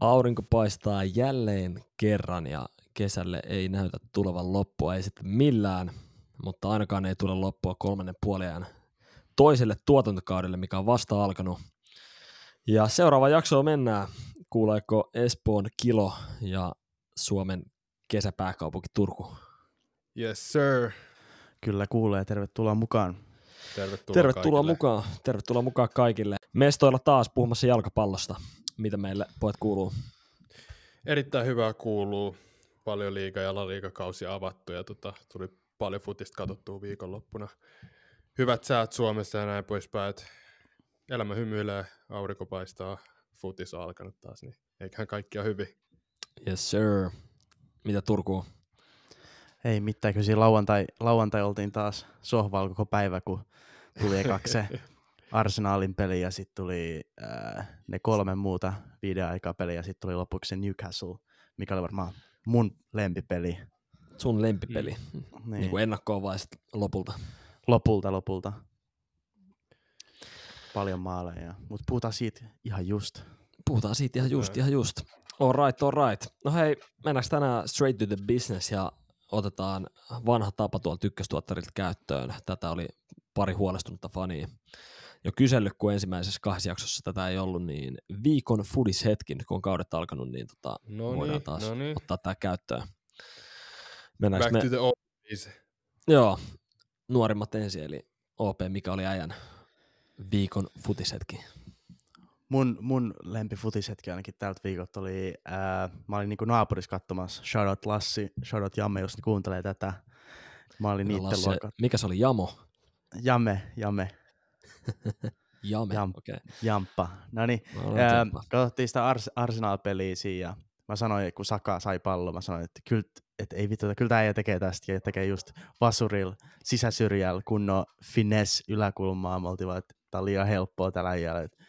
Aurinko paistaa jälleen kerran ja kesälle ei näytä tulevan loppua, ei sitten millään, mutta ainakaan ei tule loppua kolmannen puoliajan toiselle tuotantokaudelle, mikä on vasta alkanut. Ja seuraava jakso mennään. Kuuleeko Espoon kilo ja Suomen kesäpääkaupunki Turku? Yes sir. Kyllä kuulee, tervetuloa mukaan. Tervetuloa, Tervetuloa kaikille. mukaan. Tervetuloa mukaan kaikille. Mestoilla taas puhumassa jalkapallosta. Mitä meille pojat kuuluu? Erittäin hyvää kuuluu. Paljon liiga- ja laliikakausia avattu ja tota, tuli paljon futista katsottua viikonloppuna. Hyvät säät Suomessa ja näin poispäin. Elämä hymyilee, aurinko paistaa, futis on alkanut taas, niin eiköhän kaikki ole hyvin. Yes sir. Mitä Turkuun? Ei mitään, kyllä siinä lauantai, lauantai oltiin taas sohvalla koko päivä, kun tuli ekaksi se Arsenalin peli ja sitten tuli ää, ne kolme muuta viiden aikaa peliä ja sitten tuli lopuksi se Newcastle, mikä oli varmaan mun lempipeli. Sun lempipeli. Mm. Niin, Niin kuin ennakkoon vai sit lopulta? lopulta, lopulta. Paljon maaleja, mutta puhutaan siitä ihan just. Puhutaan siitä ihan just, ihan just. All right, all right. No hei, mennäänkö tänään straight to the business ja otetaan vanha tapa tuolta ykköstuottarilta käyttöön. Tätä oli pari huolestunutta fania jo kysellyt, kun ensimmäisessä kahdessa jaksossa tätä ei ollut, niin viikon fudishetki, nyt kun on kaudet alkanut, niin tota, No voidaan niin, taas no niin. ottaa tämä käyttöön. Mennäänkö Back me... to the old days. Joo, nuorimmat ensin, eli OP, mikä oli äijän viikon futishetki. Mun, mun lempifutishetki ainakin tältä viikolta oli, ää, mä olin niinku naapurissa katsomassa, shoutout Lassi, shoutout Jamme, jos ne kuuntelee tätä. Mä olin niitten Lasse, luokat. mikä se oli, Jamo? Jamme, Jamme, Jame, Jam. Okay. Jamppa. No niin, katsottiin sitä Ars- Arsenal-peliä siinä ja mä sanoin, kun Saka sai pallon, mä sanoin, että kyllä, että ei vittu, kyllä tämä tekee tästä ja tekee just vasurilla sisäsyrjällä kunnon finesse yläkulmaa. Me oltiin vaan, että tää on liian helppoa tällä että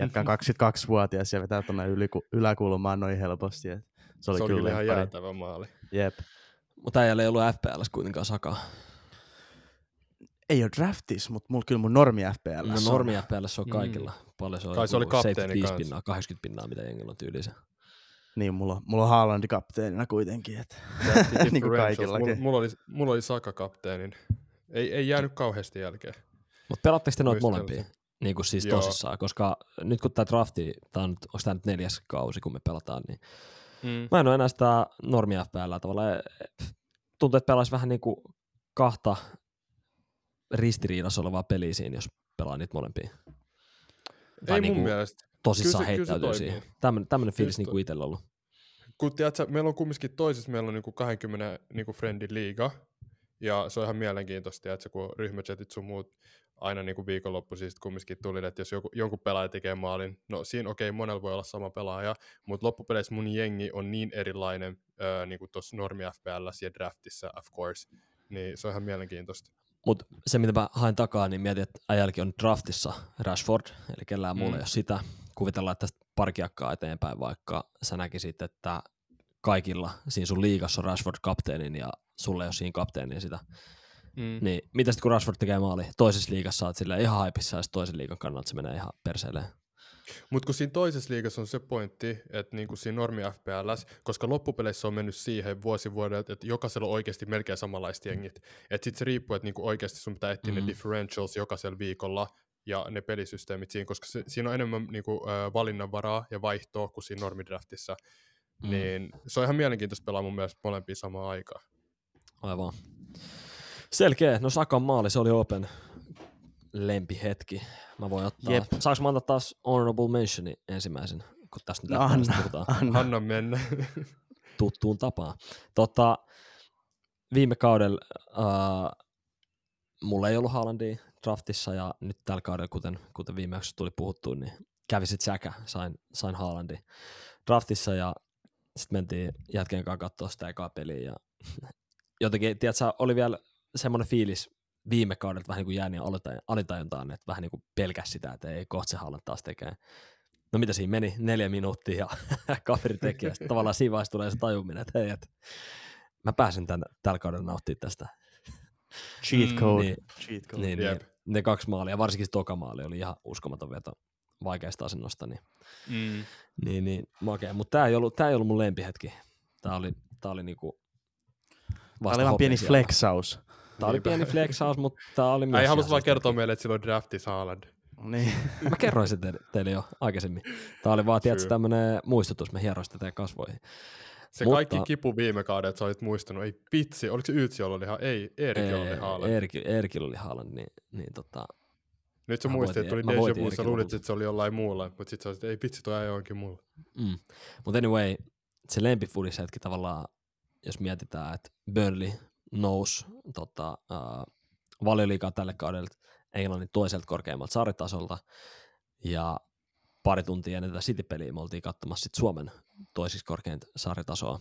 Jätkä on 22-vuotias ja vetää tuonne yliku- yläkulmaan noin helposti. Et se oli Se oli kyllä ihan jäätävä maali. Jep. Mutta äijällä ei ollut FPLs kuitenkaan sakaa. Ei ole draftis, mutta mulla kyllä mun normi FPL. No normi FPLs on Mm. kaikilla. Paljon se on. Kai se oli joku kapteeni 75 kans. pinnaa, 80 pinnaa, mitä jengillä on tyylissä. Niin, mulla, on- mulla on Haalandi kapteenina kuitenkin. Et. Drafty Niin kuin kaikillakin. Mulla, mulla, oli, mulla oli Saka kapteenin. Ei, ei jäänyt kauheasti jälkeen. Mutta pelatteko te noita molempia? Niin kuin siis Joo. tosissaan, koska nyt kun tämä drafti, tää on, nyt- onko tämä nyt neljäs kausi, kun me pelataan, niin Mm. mä en ole enää sitä normi FPL tavallaan. Tuntuu, että pelaisi vähän niin kuin kahta ristiriidassa olevaa peliä siinä, jos pelaa niitä molempia. Tai Ei niin mun kuin mielestä. tosissaan kyllä se- kyllä se heittäytyy siihen. Tämmöinen, tämmöinen fiilis Just niin kuin itsellä ollut. kun tiedätkö, meillä on kumminkin toisessa, meillä on niinku 20 niinku friendin liiga, ja se on ihan mielenkiintoista, tiedätkö, kun ryhmächatit sun muut aina niinku viikonloppuisin sit kumminkin tuli, että jos joku, jonkun pelaaja tekee maalin, no siinä okei, okay, monella voi olla sama pelaaja, mutta loppupeleissä mun jengi on niin erilainen öö, niinku tuossa normi FPL ja draftissa, of course, niin se on ihan mielenkiintoista. Mutta se, mitä mä hain takaa, niin mietin, että äijälläkin on draftissa Rashford, eli kellään muulla Mm. ei ole sitä. Kuvitellaan, että tästä pari kiekkaa eteenpäin, vaikka sä näkisit, että kaikilla siinä sun liigassa on Rashford kapteenin ja sulle ei ole siinä kapteenin sitä. Mm. Niin mitä sitten kun Rashford tekee maali toisessa liigassa, saat sille ihan haipissa ja toisen liigan kannalta se menee ihan perseelleen. Mutta kun siinä toisessa liigassa on se pointti, että niinku siinä normi FPLs, koska loppupeleissä on mennyt siihen vuosi vuodelta, että jokaisella on oikeasti melkein samanlaiset jengit. Että sitten se riippuu, että niinku oikeasti sun pitää etsiä mm. Ne differentials jokaisella viikolla ja ne pelisysteemit siinä, koska se, siinä on enemmän niinku, ö, valinnanvaraa ja vaihtoa kuin siinä normidraftissa. Mm. Niin se on ihan mielenkiintoista pelaa mun mielestä molempia samaan aikaan. Aivan. Selkeä. No Sakan maali, se oli Open lempihetki. Mä voin ottaa. Jep. Saanko mä antaa taas honorable mentioni ensimmäisen, kun tästä nyt No anna, puhutaan anna. Anna mennä. tuttuun tapaan. Tota, viime kaudella uh, mulla ei ollut Haalandia draftissa ja nyt tällä kaudella, kuten, kuten viime jaksossa tuli puhuttua, niin kävi sit säkä, sain, sain Haalandin draftissa ja sitten mentiin jätkeen kanssa katsoa sitä ekaa peliä ja jotenkin, tiedätkö, oli vielä semmoinen fiilis viime kaudelta vähän niin kuin jääni alitajuntaan, että vähän niin kuin pelkäs sitä, että ei kohta se Haaland taas tekee. No mitä siinä meni? Neljä minuuttia ja kaveri teki ja tavallaan siinä vaiheessa tulee se tajuminen, että hei, että mä pääsen tän, tällä kaudella nauttimaan tästä. Cheat Mm, code. niin. Cheat code. Niin, niin, Jep. ne kaksi maalia, varsinkin se toka maali oli ihan uskomaton veto vaikeasta asennosta, niin, Mm. niin, niin makea. Mutta tämä ei, ollut, tää ei ollut mun lempihetki. Tämä oli, tää oli niinku Tämä vasta oli vaan pieni flexaus. Tää oli pieni flexaus, mutta tää oli myös Ei halus vaan kertoa meille, että sillä on draftissa Haaland. Niin. Mä kerroin sen teille, teille jo aikaisemmin. Tää oli vaan, tiedätkö, Sure. tämmönen muistutus, me hieroin sitä teidän kasvoihin. Se Mutta- kaikki kipu viime kauden, että sä olit muistanut. Ei vitsi, oliko se Yytsi, jolla oli ihan, ei, Eerik, jolla oli Haaland. Erki, Erkillä oli Haaland, niin, niin tota, Nyt sä muistit, että tuli Deja Vu, sä Eerikillä luulit, että se oli jollain muulla, mutta sit sä olisit, ei vitsi, toi ei onkin mulla. Mm. Mutta anyway, se lempifudishetki tavallaan, jos mietitään, että Burnley nousi tota, uh, valioliikaa tälle kaudelle Englannin toiselta korkeammalta sarjatasolta, ja pari tuntia ennen tätä City-peliä me oltiin katsomassa sit Suomen toisiksi korkeinta sarjatasoa.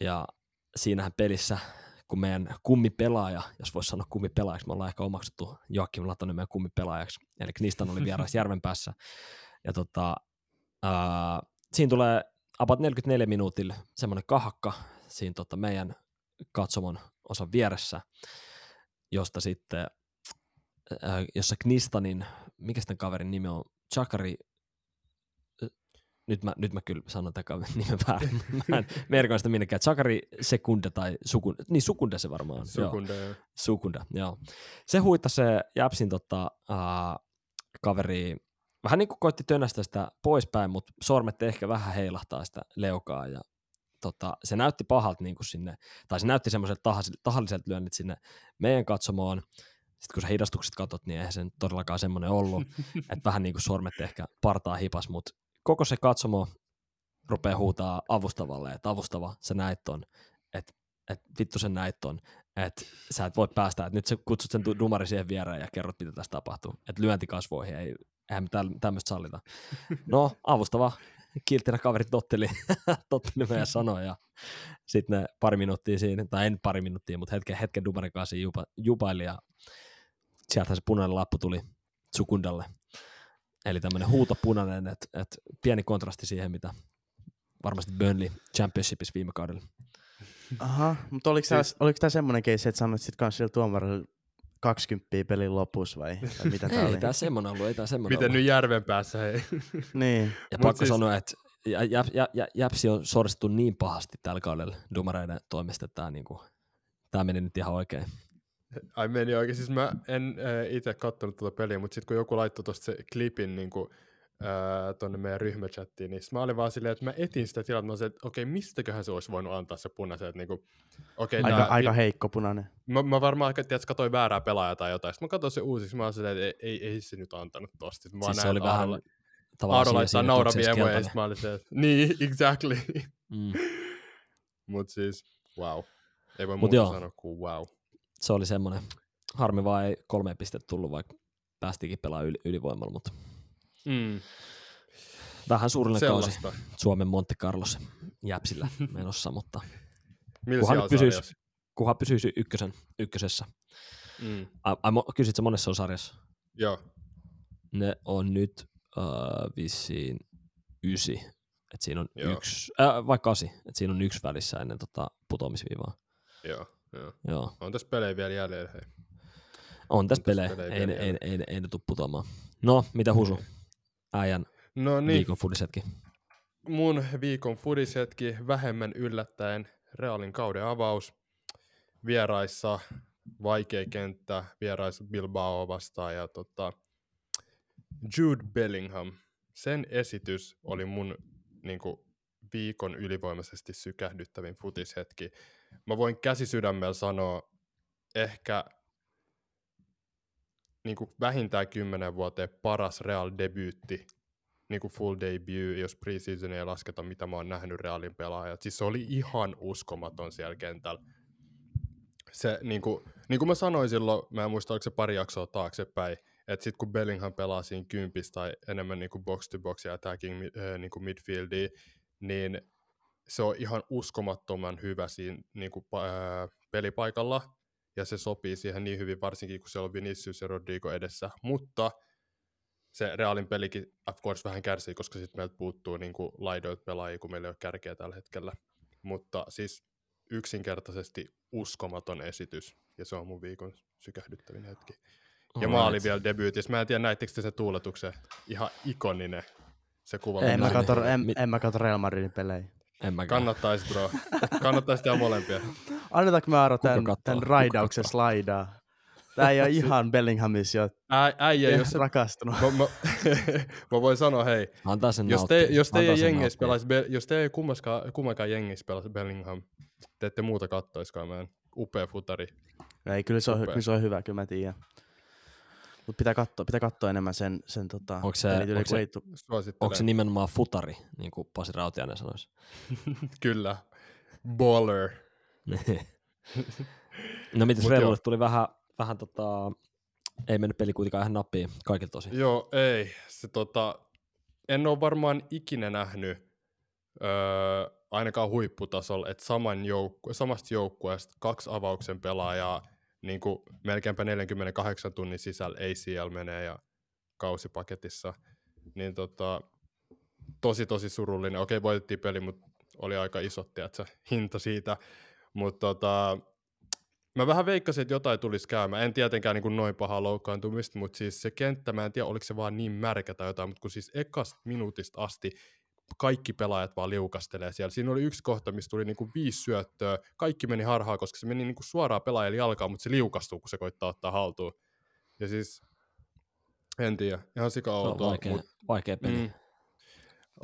Ja siinähän pelissä, kun meidän kummipelaaja, jos voisi sanoa kummipelaajaksi, me ollaan ehkä omaksuttu Joakim Latonen meidän kummipelaajaksi, eli Knistan oli vieras Järvenpäässä, ja tota, ää, siinä tulee about 44 minuutilla semmoinen kahakka siinä tota meidän katsomon osan vieressä, josta sitten, ää, jossa Knistanin, mikä sitten kaverin nimi on, Chakari, nyt mä, nyt mä kyllä sanon tämän kaverin nimen väärin, mä en merkoin sitä minnekään, Chakari Sekunda tai Sukunda, niin Sukunda se varmaan on, joo. Sukunda, joo. Sukunda, joo. Se huitta se Jäpsin tota, uh, kaveri, vähän niin kuin koitti tönästä sitä poispäin, mutta sormet ehkä vähän heilahtaa sitä leukaa ja tota, se näytti pahalta niin kuin sinne, tai se näytti semmoiselta tahalliselta, lyönnit sinne meidän katsomoon. Sitten kun sä hidastukset katsot, niin eihän se todellakaan semmoinen ollut, että vähän niin kuin sormet ehkä partaa hipas, mutta koko se katsomo rupeaa huutaa avustavalle, että avustava, sä näit ton, että et vittu sen näit ton, että sä et voi päästä, että nyt sä kutsut sen du- dumari siihen viereen ja kerrot, mitä tässä tapahtuu. Että lyönti kasvoihin, ei, eihän me tämmöistä sallita. No, avustava kilttinä kaverit totteli, totteli meidän sanoja ja sitten ne pari minuuttia siinä, tai en pari minuuttia, mutta hetken, hetken dumarin kanssa siinä jupa, jupaili ja sieltä se punainen lappu tuli Sukundalle. Eli tämmöinen huutopunainen, että et pieni kontrasti siihen, mitä varmasti Burnley Championshipissa viime kaudella. Aha, mutta oliko tämä, Siis- oliko tämä semmoinen keissi, että sanoit sitten kanssa sillä tuomarilla 20 pelin lopussa vai, vai mitä tämä Ei oli? tää semmoinen ollut, ei tää semmoinen Miten ollut. nyt järven päässä, hei. Niin. Ja Mut pakko siis- sanoa, että jä, jä, jä, jä, Jäpsi on sorsittu niin pahasti tällä kaudella dumareiden toimesta, että tämä niinku, tää meni nyt ihan oikein. Ai meni oikein. Siis mä en äh, itse kattonut tuota peliä, mutta sitten kun joku laittoi tuosta se klipin niin tonne meidän ryhmächattiin, niin mä olin vaan silleen, että mä etin sitä tilaa, että että okei, mistäköhän se olisi voinut antaa se punaisen, että niinku, okei, Aika, tää, aika heikko punainen. Mä, mä varmaan tiedätkö, katsoin väärää pelaajaa tai jotain. Sitten mä katsoin se uusiksi, mä olin silleen, että ei, ei, ei se nyt antanut tosta. Sitten Mä Siis se oli että vähän tavallaan Aaro siinä- laittaa siinä nauravia emoja, ja sitten mä olin se, että niin, exactly. Mm. Mut siis, wow. Ei voi Mut muuta joo. sanoa kuin wow. Se oli semmoinen, harmi vaan ei kolme pistettä tullut, vaikka päästiinkin pelaamaan yli, ylivoimalla, mutta Mm. vähän surullinen kausi. Suomen Monte Carlos Jäpsillä menossa, mutta Millä Kunhan siellä nyt pysyis- sarjassa? kunhan pysyisi ykkösen, ykkösessä. Mm. Sä monessa on sarjassa? Joo. Ne on nyt uh, vissiin ysi. Et siinä on Joo. yksi, äh, vaikka kasi, että siinä on yksi välissä ennen tota putoamisviivaa. Joo, joo. Joo. On tässä pelejä vielä jäljellä. Hei. On tässä pelejä, pelejä ei, ei, jäljellä. ei, ei, ei ne tule putoamaan. No, mitä Husu? äijän No niin. niin, viikon fudisetkin. mun viikon fudishetki vähemmän yllättäen Realin kauden avaus. Vieraissa vaikea kenttä, vieraissa Bilbao vastaan ja tota, Jude Bellingham. Sen esitys oli mun niinku, viikon ylivoimaisesti sykähdyttävin futishetki. Mä voin käsisydämellä sanoa ehkä niinku, vähintään kymmenen vuoteen paras Real debyytti niin kuin full debut, jos preseason ei lasketa, mitä mä oon nähnyt Realin pelaajat. Siis se oli ihan uskomaton siellä kentällä. Se, niin kuin, niin kuin mä sanoin silloin, mä en muista, oliko se pari jaksoa taaksepäin, että sitten kun Bellingham pelaa siinä kympistä tai enemmän niin kuin box to box ja attacking niin kuin midfieldia, niin se on ihan uskomattoman hyvä siinä niin kuin, äh, pelipaikalla, ja se sopii siihen niin hyvin, varsinkin kun siellä on Vinicius ja Rodrigo edessä, mutta se Realin pelikin of course vähän kärsii, koska sitten meiltä puuttuu niin kuin laidoit pelaajia, kun meillä ei ole kärkeä tällä hetkellä. Mutta siis yksinkertaisesti uskomaton esitys, ja se on mun viikon sykähdyttävin hetki. Ja maali vielä debyytissä. Mä en tiedä, näittekö te se tuuletuksen? Ihan ikoninen se kuva. En mä, katso, en, en mä katso Real Madridin pelejä. En mäkään. Kannattais bro. Kannattais tehdä molempia. Annetaanko mä Aaro tämän, tämän raidauksen slaidaa? Tää ei ole ihan Bellinghamissa jo Ä, äijä, jos se... rakastunut. Mä, mä, mä, voin sanoa, hei, Antaa sen jos, te, jos Antaa teidän sen jengeissä pelaisi, Be- jos te ei kummaskaan, kummankaan jengeissä pelaisi Bellingham, te ette muuta kattoiskaan, mä upea futari. Ei, kyllä se, on, Upea. kyllä se on hyvä, kyllä mä tiedän. Mutta pitää katsoa, pitää katsoa enemmän sen, sen tota, Onko se- pelityyli, onko se- ei tu-. Onko se nimenomaan futari, niin kuin Pasi Rautiainen sanoisi? Kyllä. Baller. No mitäs joo. tuli vähän, vähän tota, ei mennyt peli kuitenkaan ihan nappiin kaikilta tosi. Joo, ei. Se, tota, en ole varmaan ikinä nähnyt öö, ainakaan huipputasolla, että saman joukku- samasta joukkueesta kaksi avauksen pelaajaa niin kuin melkeinpä 48 tunnin sisällä ACL menee ja kausipaketissa. Niin tota, tosi tosi surullinen. Okei, voitettiin peli, mutta oli aika iso tiedätkö, hinta siitä. Mutta tota, mä vähän veikkasin, että jotain tulisi käymään. En tietenkään niin kuin noin pahaa loukkaantumista, mutta siis se kenttä, mä en tiedä, oliko se vaan niin märkä tai jotain, mutta kun siis ekasta minuutista asti kaikki pelaajat vaan liukastelee siellä. Siinä oli yksi kohta, missä tuli niinku viisi syöttöä. Kaikki meni harhaan, koska se meni niinku suoraan pelaajalle jalkaan, mutta se liukastuu, kun se koittaa ottaa haltuun. Ja siis, en tiedä, ihan sika outoa. vaikea, Mut, vaikea peli. mm,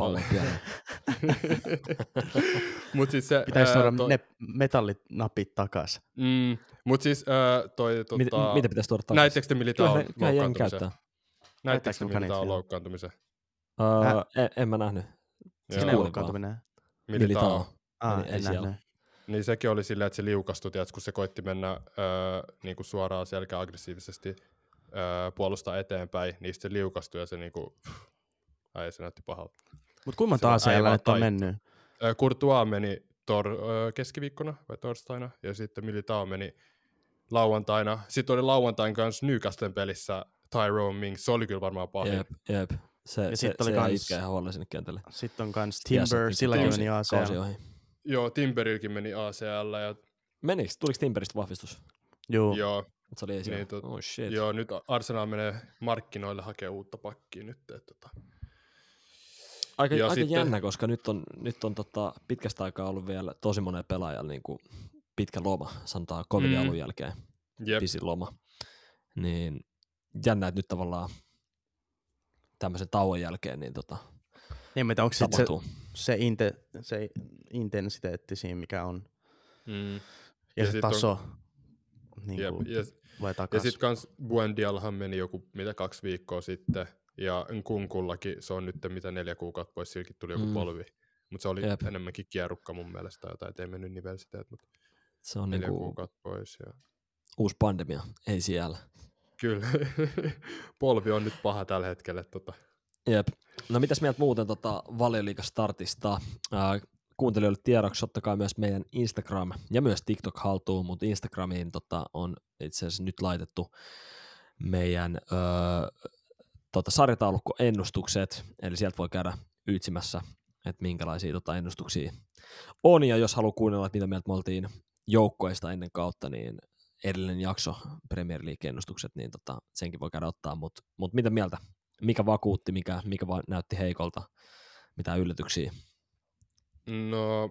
Mut siis se, pitäisi tuoda toi- ne metallinapit takas. Mm, mut siis ää, toi Mit, tota... mitä pitäisi tuoda takaisin? Näittekö te kyllä jengi loukkaantumisen? käyttää. Näittekö te kanit, joo? loukkaantumisen? Öö, en, en, mä nähnyt. Kuulin loukkaantuminen? Militao. Ah, en nähnyt. Niin sekin oli silleen, että se liukastui, tiedätkö, kun se koitti mennä öö, niin kuin suoraan selkä aggressiivisesti öö, puolustaa eteenpäin, niin se liukastui ja se niinku, ai se näytti pahalta. Mut kuinka Se on monta nyt on mennyt? Courtois meni tor, keskiviikkona vai torstaina, ja sitten Militao meni lauantaina. Sitten oli lauantain kanssa Newcastlen pelissä Tyrone Mings, se oli kyllä varmaan pahin. Jep, jep. Se, Ja se, sit se, oli kans- itkeä ihan huolella sinne kentälle. Sitten on kans Timber, että silläkin meni ACL. ohi. Joo, Timberilläkin meni ACL, ja Menikö, tuliko Timberistä vahvistus? Joo, Mut Se oli Niin, niin, tot- Oh shit. joo, nyt Arsenal menee markkinoille hakemaan uutta pakkia nyt. Että, tota. Aika, Ja aika sitten- jännä, koska nyt on, nyt on tota, pitkästä aikaa ollut vielä tosi monen pelaajalla niin kuin pitkä loma, sanotaan covidin Mm. alun jälkeen, Jep. pisin loma. Niin jännä, että nyt tavallaan tämmöisen tauon jälkeen niin tota, Niin, mutta onko se, se, inte, se intensiteetti siinä, mikä on, Mm. ja, Ja se sit on- taso, niin Jep. kuin, Ja, vai ja sitten kans Buendialhan meni joku mitä kaksi viikkoa sitten, ja Nkunkullakin se on nyt mitä neljä kuukautta pois, silläkin tuli joku Mm. polvi. Mutta se oli Jep. Enemmänkin kierrukka mun mielestä tai jotain, et ei mennyt nivelsiteet, mutta Se on neljä niin kuin kuukautta pois. Ja... uusi pandemia, ei siellä. Kyllä, polvi on nyt paha tällä hetkellä. Tota. Jep. No mitäs mieltä muuten tota valioliiga startista? Ää, kuuntelijoille tiedoksi ottakaa myös meidän Instagram ja myös TikTok haltuun, mutta Instagramiin tota, on itse asiassa nyt laitettu meidän öö, tota, sarjataulukkoennustukset, eli sieltä voi käydä ytsimässä, että minkälaisia tota, ennustuksia on, ja jos haluaa kuunnella, että mitä mieltä me oltiin joukkoista ennen kautta, niin edellinen jakso Premier League-ennustukset, niin tota, senkin voi käydä ottaa, mutta mut mitä mieltä? Mikä vakuutti, mikä, mikä vaan näytti heikolta, mitä yllätyksiä. No,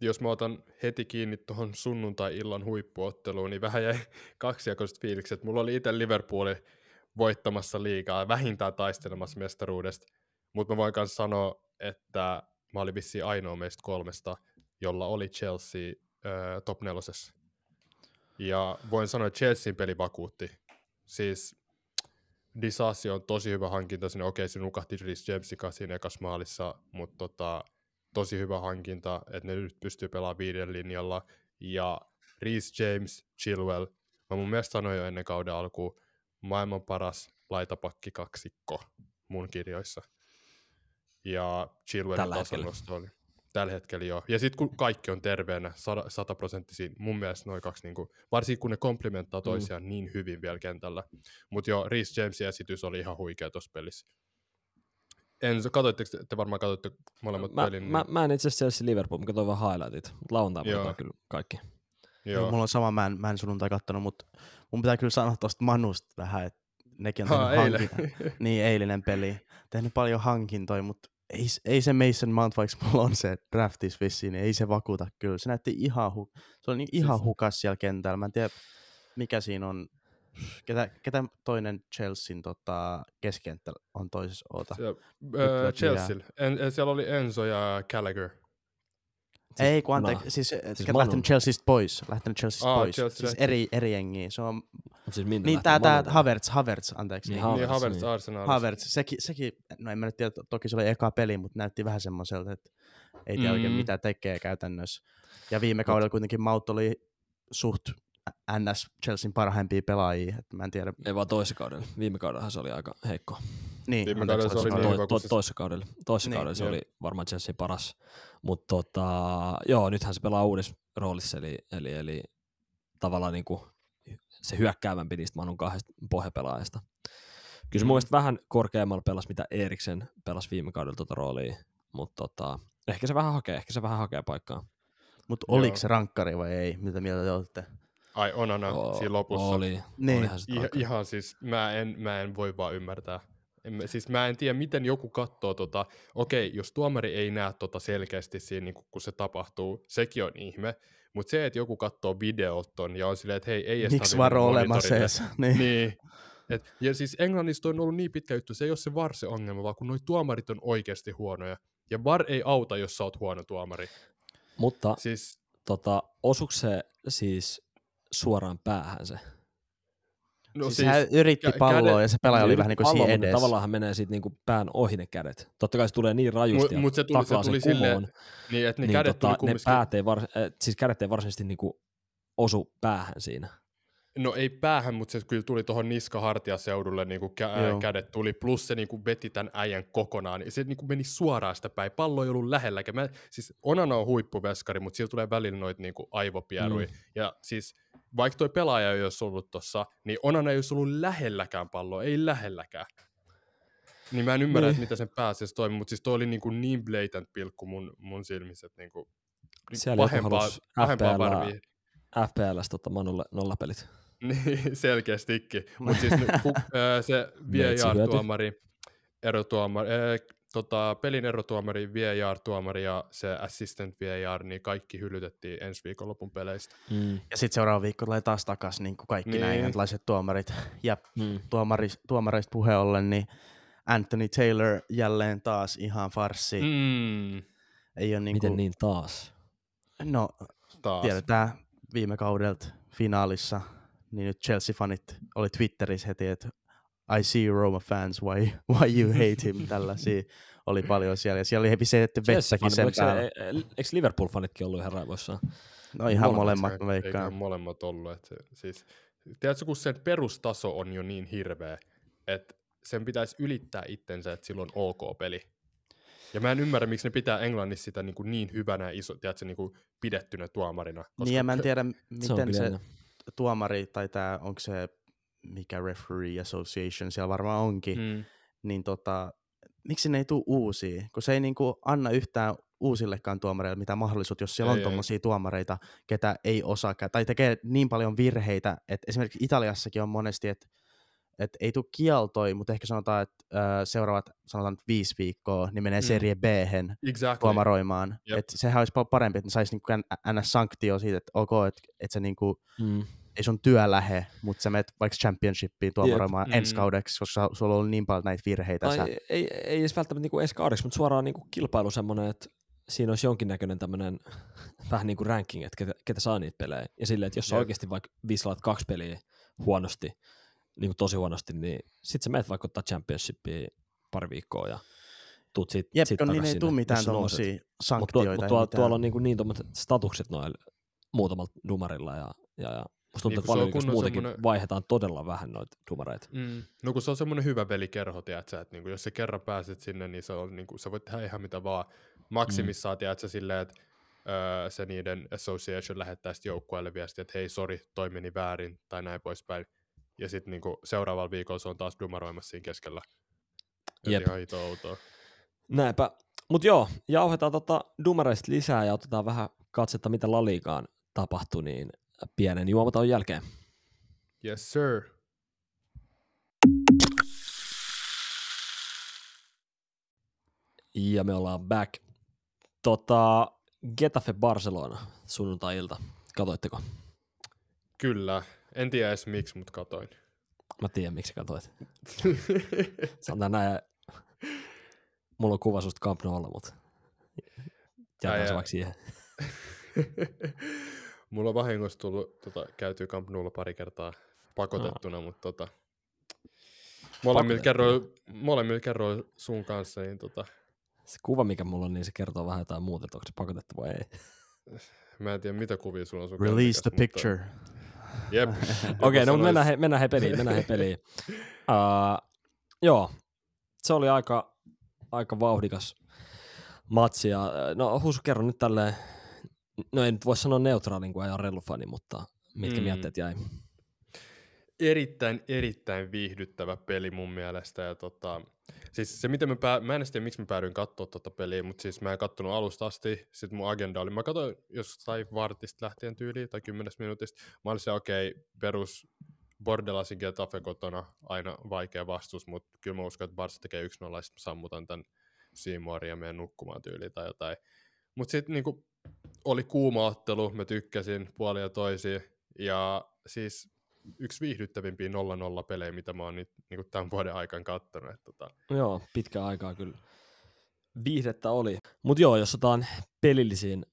jos mä otan heti kiinni tuohon sunnuntai-illan huippuotteluun, niin vähän jäi kaksijakoiset fiilikset. Mulla oli itse Liverpooli voittamassa liigaa, vähintään taistelemassa mestaruudesta, mutta mä voin myös sanoa, että mä olin vissiin ainoa meistä kolmesta, jolla oli Chelsea äh, top nelosessa. Ja voin sanoa, että Chelsean peli vakuutti. Siis Disasi on tosi hyvä hankinta sinne. Okei, se nukahti Rhys Jamesika siinä ekassa maalissa, mutta tota, tosi hyvä hankinta, että ne nyt pystyy pelaamaan viiden linjalla. Ja Rhys James, Chilwell, mä mun mielestä sanoin jo ennen kauden alkuun, maailman paras laitapakki kaksikko mun kirjoissa. Ja Chilwellin tasonosto oli. Tällä hetkellä joo. Ja sitten kun kaikki on terveenä, sataprosenttisia, mun mielestä noin kaksi, niin kuin, varsinkin kun ne komplementtaa Mm. toisiaan niin hyvin vielä kentällä. Mutta joo, Rhys Jamesin esitys oli ihan huikea tuossa pelissä. Katoitteko te, te varmaan katsoitte molemmat Mä, pelin? niin- mä, mä, en itse asiassa Liverpool, mä katsoin vaan highlightit, mutta lauantaina kyllä kaikki. Joo. Mulla on sama, mä en, mä en sunnuntai kattonut, mutta mun pitää kyllä sanoa tuosta Manusta vähän, että nekin on Ha, eilen. Niin, eilinen peli. Tehnyt paljon hankintoja, mutta ei, ei se Mason Mount, vaikka mulla on se draftis vissiin, niin ei se vakuuta kyllä. Se näytti ihan, hu- se oli niin ihan Siis- hukas siellä kentällä. Mä en tiedä, mikä siinä on. Ketä, ketä toinen Chelsean tota, keskenttä on toisessa oota? Se, äh, Chelsea. En, en, siellä oli Enzo ja Gallagher. Ei, kun no, anteeksi, siis, siis siis ketä Manu. lähtenyt Chelseasta pois. Lähtenyt Chelseasta Aa, pois. Chelsea siis eri, eri jengiä. Se on, siis minne niin, tää, tää? Havertz, Havertz, anteeksi. Niin, Niin, Havertz, niin, Havertz niin. Arsenalissa. Havertz, sekin, sekin, no en mä nyt tiedä, to- toki se oli eka peli, mutta näytti vähän semmoiselta, että ei tiedä mm. oikein mitä tekee käytännössä. Ja viime kaudella kuitenkin Maut oli suht NS Chelsean parhaimpia pelaajia, että mä en tiedä. Ei vaan toisessa kaudella. Viime kaudellahan se oli aika heikko. Niin, Viime anteeksi, kaudella se oli toisessa niin to, se- toisessa kaudella, toisessa Niin, kaudella se jep. oli varmaan Chelsea paras. Mutta tota, joo, nythän se pelaa uudessa roolissa, eli, eli, eli tavallaan niinku se hyökkäävämpi niistä Manun kahdesta pohjapelaajasta. Kyllä se Mm. mun mielestä vähän korkeammalla pelasi, mitä Eriksen pelasi viime kaudella tuota roolia, mutta tota, ehkä se vähän hakee, ehkä se vähän hakee paikkaa. Mutta Joo. oliko se rankkari vai ei? Mitä mieltä te olette? Ai onana Oo, siinä lopussa. Oli, Niin. olihan se Ihan, siis, mä en, mä en voi vaan ymmärtää. En, mä- siis mä en tiedä, miten joku katsoo tota, okei, jos tuomari ei näe tota selkeästi siinä, niin kun se tapahtuu, sekin on ihme, mutta se, että joku katsoo videot ton ja on silleen, että hei, ei edes Miksi tarvi varo olemassa edes? niin. Niin. Et, ja siis Englannissa on ollut niin pitkä juttu, se ei ole se VAR se ongelma, vaan kun noi tuomarit on oikeasti huonoja. Ja VAR ei auta, jos sä oot huono tuomari. Mutta Siis, tota, osuuko se siis suoraan päähän se? no siis, siis, hän yritti kä- palloa ja se pelaaja oli vähän niin kuin siinä edessä. Tavallaan hän menee siitä niinku pään ohi ne kädet. Totta kai se tulee niin rajusti Mut- ja mut se tuli- se tuli sen kumoon, niin, että ne niin kädet tota, tuli ne päät ei vars, äh, siis kädet ei varsinaisesti niinku osu päähän siinä. no ei päähän, mutta se kyllä tuli tuohon niska-hartiaseudulle, niin kuin kä- Joo. kädet tuli, plus se niin kuin veti tämän äijän kokonaan, niin se niin kuin meni suoraan sitä päin, pallo ei ollut lähelläkään. Mä, siis Onana on huippuveskari, mutta sillä tulee välillä noita niin kuin aivopierui, Mm. ja siis vaikka toi pelaaja ei olisi ollut tossa, niin Onana ei olisi ollut lähelläkään palloa, ei lähelläkään. Niin mä en ymmärrä, Niin. että mitä sen pääsisi toimii, mutta siis toi oli niin, kuin niin blatant pilkku mun, mun silmissä, että niin kuin, Siellä pahempaa, pahempaa varvia. FPLs tota Manulle nollapelit. Niin, selkeästikin. Mutta siis ku, se. VAR-tuomari, erotuomari, ää, tota, pelin erotuomari, VAR-tuomari ja se assistant VAR, niin kaikki hylytettiin ensi viikonlopun peleistä. Mm. Ja sitten seuraava viikko tulee taas takas niin kuin kaikki niin. näin erilaiset tuomarit. Ja Mm. tuomari, tuomareista puheen ollen, niin Anthony Taylor jälleen taas ihan farsi. Mm. Mm, Ei ole niin Miten kuin, niin taas? No, taas. tiedetään viime kaudelta finaalissa, niin nyt Chelsea-fanit oli Twitterissä heti, että I see you Roma fans, why, why you hate him, tällaisia oli paljon siellä. Ja siellä oli se, että vettäkin sen päällä. eikö, se- eikö Liverpool-fanitkin ollut ihan raivoissaan? No ihan Molemmat molemmat, se- mä veikkaan. molemmat ollut. Että se, siis, tiedätkö, kun sen perustaso on jo niin hirveä, että sen pitäisi ylittää itsensä, että silloin on ok peli. Ja mä en ymmärrä, miksi ne pitää Englannissa sitä niin, kuin niin hyvänä ja iso, tiedätkö, niin kuin pidettynä tuomarina. Niin ja mä en tiedä, Se miten se jännä. tuomari, tai tämä, onko se mikä referee association, siellä varmaan onkin, mm. Niin tota, miksi ne ei tule uusia? Kun se ei niinku anna yhtään uusillekaan tuomareille mitään mahdollisuutta, jos siellä Ei, on tuommoisia tuomareita, ketä ei osaa, tai tekee niin paljon virheitä, että esimerkiksi Italiassakin on monesti, että että ei tule kieltoi, mutta ehkä sanotaan, että seuraavat sanotaan nyt viisi viikkoa, niin menee Mm. Serie b Exactly. tuomaroimaan. Jep. Et sehän olisi paljon parempi, että ne saisi niinku ns. sanktio siitä, että ok, että et se niinku, Mm. Ei sun työ lähe, mutta sä menet vaikka championshipiin tuomaroimaan Jep. ensi Mm. kaudeksi, koska sulla on ollut niin paljon näitä virheitä. Tai Sä, ei, ei, ei edes välttämättä niinku edes kaudeksi, mutta suoraan niinku kilpailu semmoinen, että siinä olisi jonkinnäköinen tämmöinen vähän niin kuin ranking, että ketä, ketä saa niitä pelejä. Ja silleen, että jos sä oikeasti vaikka vislaat kaksi peliä huonosti, niin kuin tosi huonosti, niin sit sä menet vaikka ottaa championshipia pari viikkoa ja tuut sit, Jep, sit kun niin ei tule mitään jos sä nouset. tuommoisia Mutta tuo, sanktioita. mut ei tuo, mitään. tuolla on niinku niin tuommoiset statukset noilla muutamalla dumarilla ja, ja, ja musta tuntuu, Niin, se on paljon kunnon muutenkin semmonen- vaihdetaan todella vähän noita dumareita. Mm. No kun se on semmoinen hyvä velikerho, tiedätkö, että niinku, jos sä kerran pääset sinne, niin se on, niinku, sä voit tehdä ihan mitä vaan. Maksimissaan, mm. tiedätkö, silleen, että öö, se niiden association lähettää sitten joukkueelle viestiä, että hei, sori, toi meni väärin, tai näin poispäin. Ja sitten niinku, seuraavalla viikolla se on taas dumaroimassa siinä keskellä. Jep. Ihan hito outoa. Näinpä. Mutta joo, jauhetaan tota dumareista lisää ja otetaan vähän katsetta, mitä Laliikaan tapahtui, niin pienen juomaton jälkeen. Yes, sir. Ja me ollaan back. Tota, Getafe Barcelona sunnuntai-ilta. Katoitteko? Kyllä. En tiedä edes miksi, mutta katoin. Mä tiedän, miksi katoit. Sanotaan näin. Mulla on kuva susta Camp Noulla, mutta jätän se ai. vaikka siihen. Mulla on vahingossa tullut tota, käytyy Camp Noulla pari kertaa pakotettuna, mutta tota, molemmilla, kerroin, molemmilla kerroin sun kanssa, niin tota, Se kuva, mikä mulla on, niin se kertoo vähän jotain muuta, että onko se pakotettu vai ei. mä en tiedä mitä kuvia sulla on sun Release the kännykässä, picture. Mutta, jep. Okei, Joku no mutta mennään, he, mennään he peliin, mennään he peliin. Uh, joo, se oli aika, aika vauhdikas matsi. Ja, no Husu, kerro nyt tälleen, no ei nyt voi sanoa neutraalin, kun ei ole rellufani, mutta mitkä Mm. mietteet jäi? erittäin, erittäin viihdyttävä peli mun mielestä. Ja tota, siis se, miten mä, pää, mä en tiedä, miksi mä päädyin katsoa tota peliä, mutta siis mä en kattonut alusta asti. Sitten mun agenda oli, mä katsoin jostain vartista lähtien tyyliin tai kymmenestä minuutista. Mä olin se, okei, okay, perus Bordelasin Getafe kotona, aina vaikea vastus, mutta kyllä mä uskon, että Barca tekee 1-0, ja sit mä sammutan tämän Seymourin ja menen nukkumaan tyyliin tai jotain. Mutta sitten niinku, oli kuuma ottelu, mä tykkäsin puolia toisia, ja siis yksi viihdyttävimpiä 0-0 pelejä, mitä mä oon nyt niin tämän vuoden aikana kattonut. Että, tota, Joo, pitkä aikaa kyllä viihdettä oli. Mutta joo, jos otetaan pelillisiin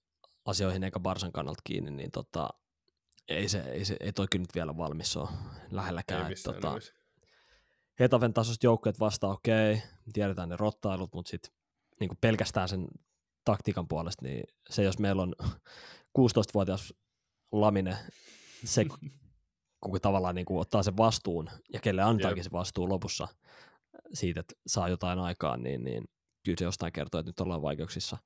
asioihin eikä Barsan kannalta kiinni, niin tota, ei, se, ei, se, ei toi kyllä nyt vielä valmis ole lähelläkään. ei et tota, nimessä. Hetafen tasoiset joukkueet vastaa okei, okay, tiedetään ne rottailut, mutta sitten niin pelkästään sen taktiikan puolesta, niin se jos meillä on 16-vuotias Lamine, se kuka tavallaan niin kuin ottaa sen vastuun ja kelle antaakin Jep. se vastuu lopussa siitä, että saa jotain aikaan, niin, niin kyllä se jostain kertoo, että nyt ollaan vaikeuksissa.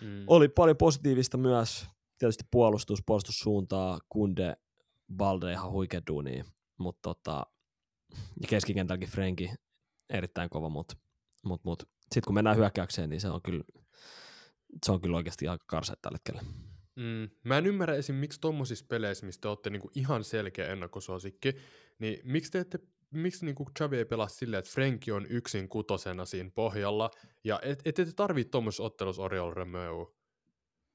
Mm. Oli paljon positiivista myös, tietysti puolustus, puolustussuuntaa, Kunde, Balde ihan huikea duuni, mutta tota, ja keskikentälläkin Frenki erittäin kova, mutta mut, mut. sitten kun mennään hyökkäykseen, niin se on kyllä, se on kyllä oikeasti aika karse tällä hetkellä. Mm. Mä en ymmärrä esim. miksi tommosissa peleissä, missä te olette niinku ihan selkeä ennakkosuosikki, niin miksi te ette miksi niinku Xavi ei pelaa silleen, että Frenki on yksin kutosena siinä pohjalla, ja et, et ette tarvii tommosessa ottelussa Oriol Romeu.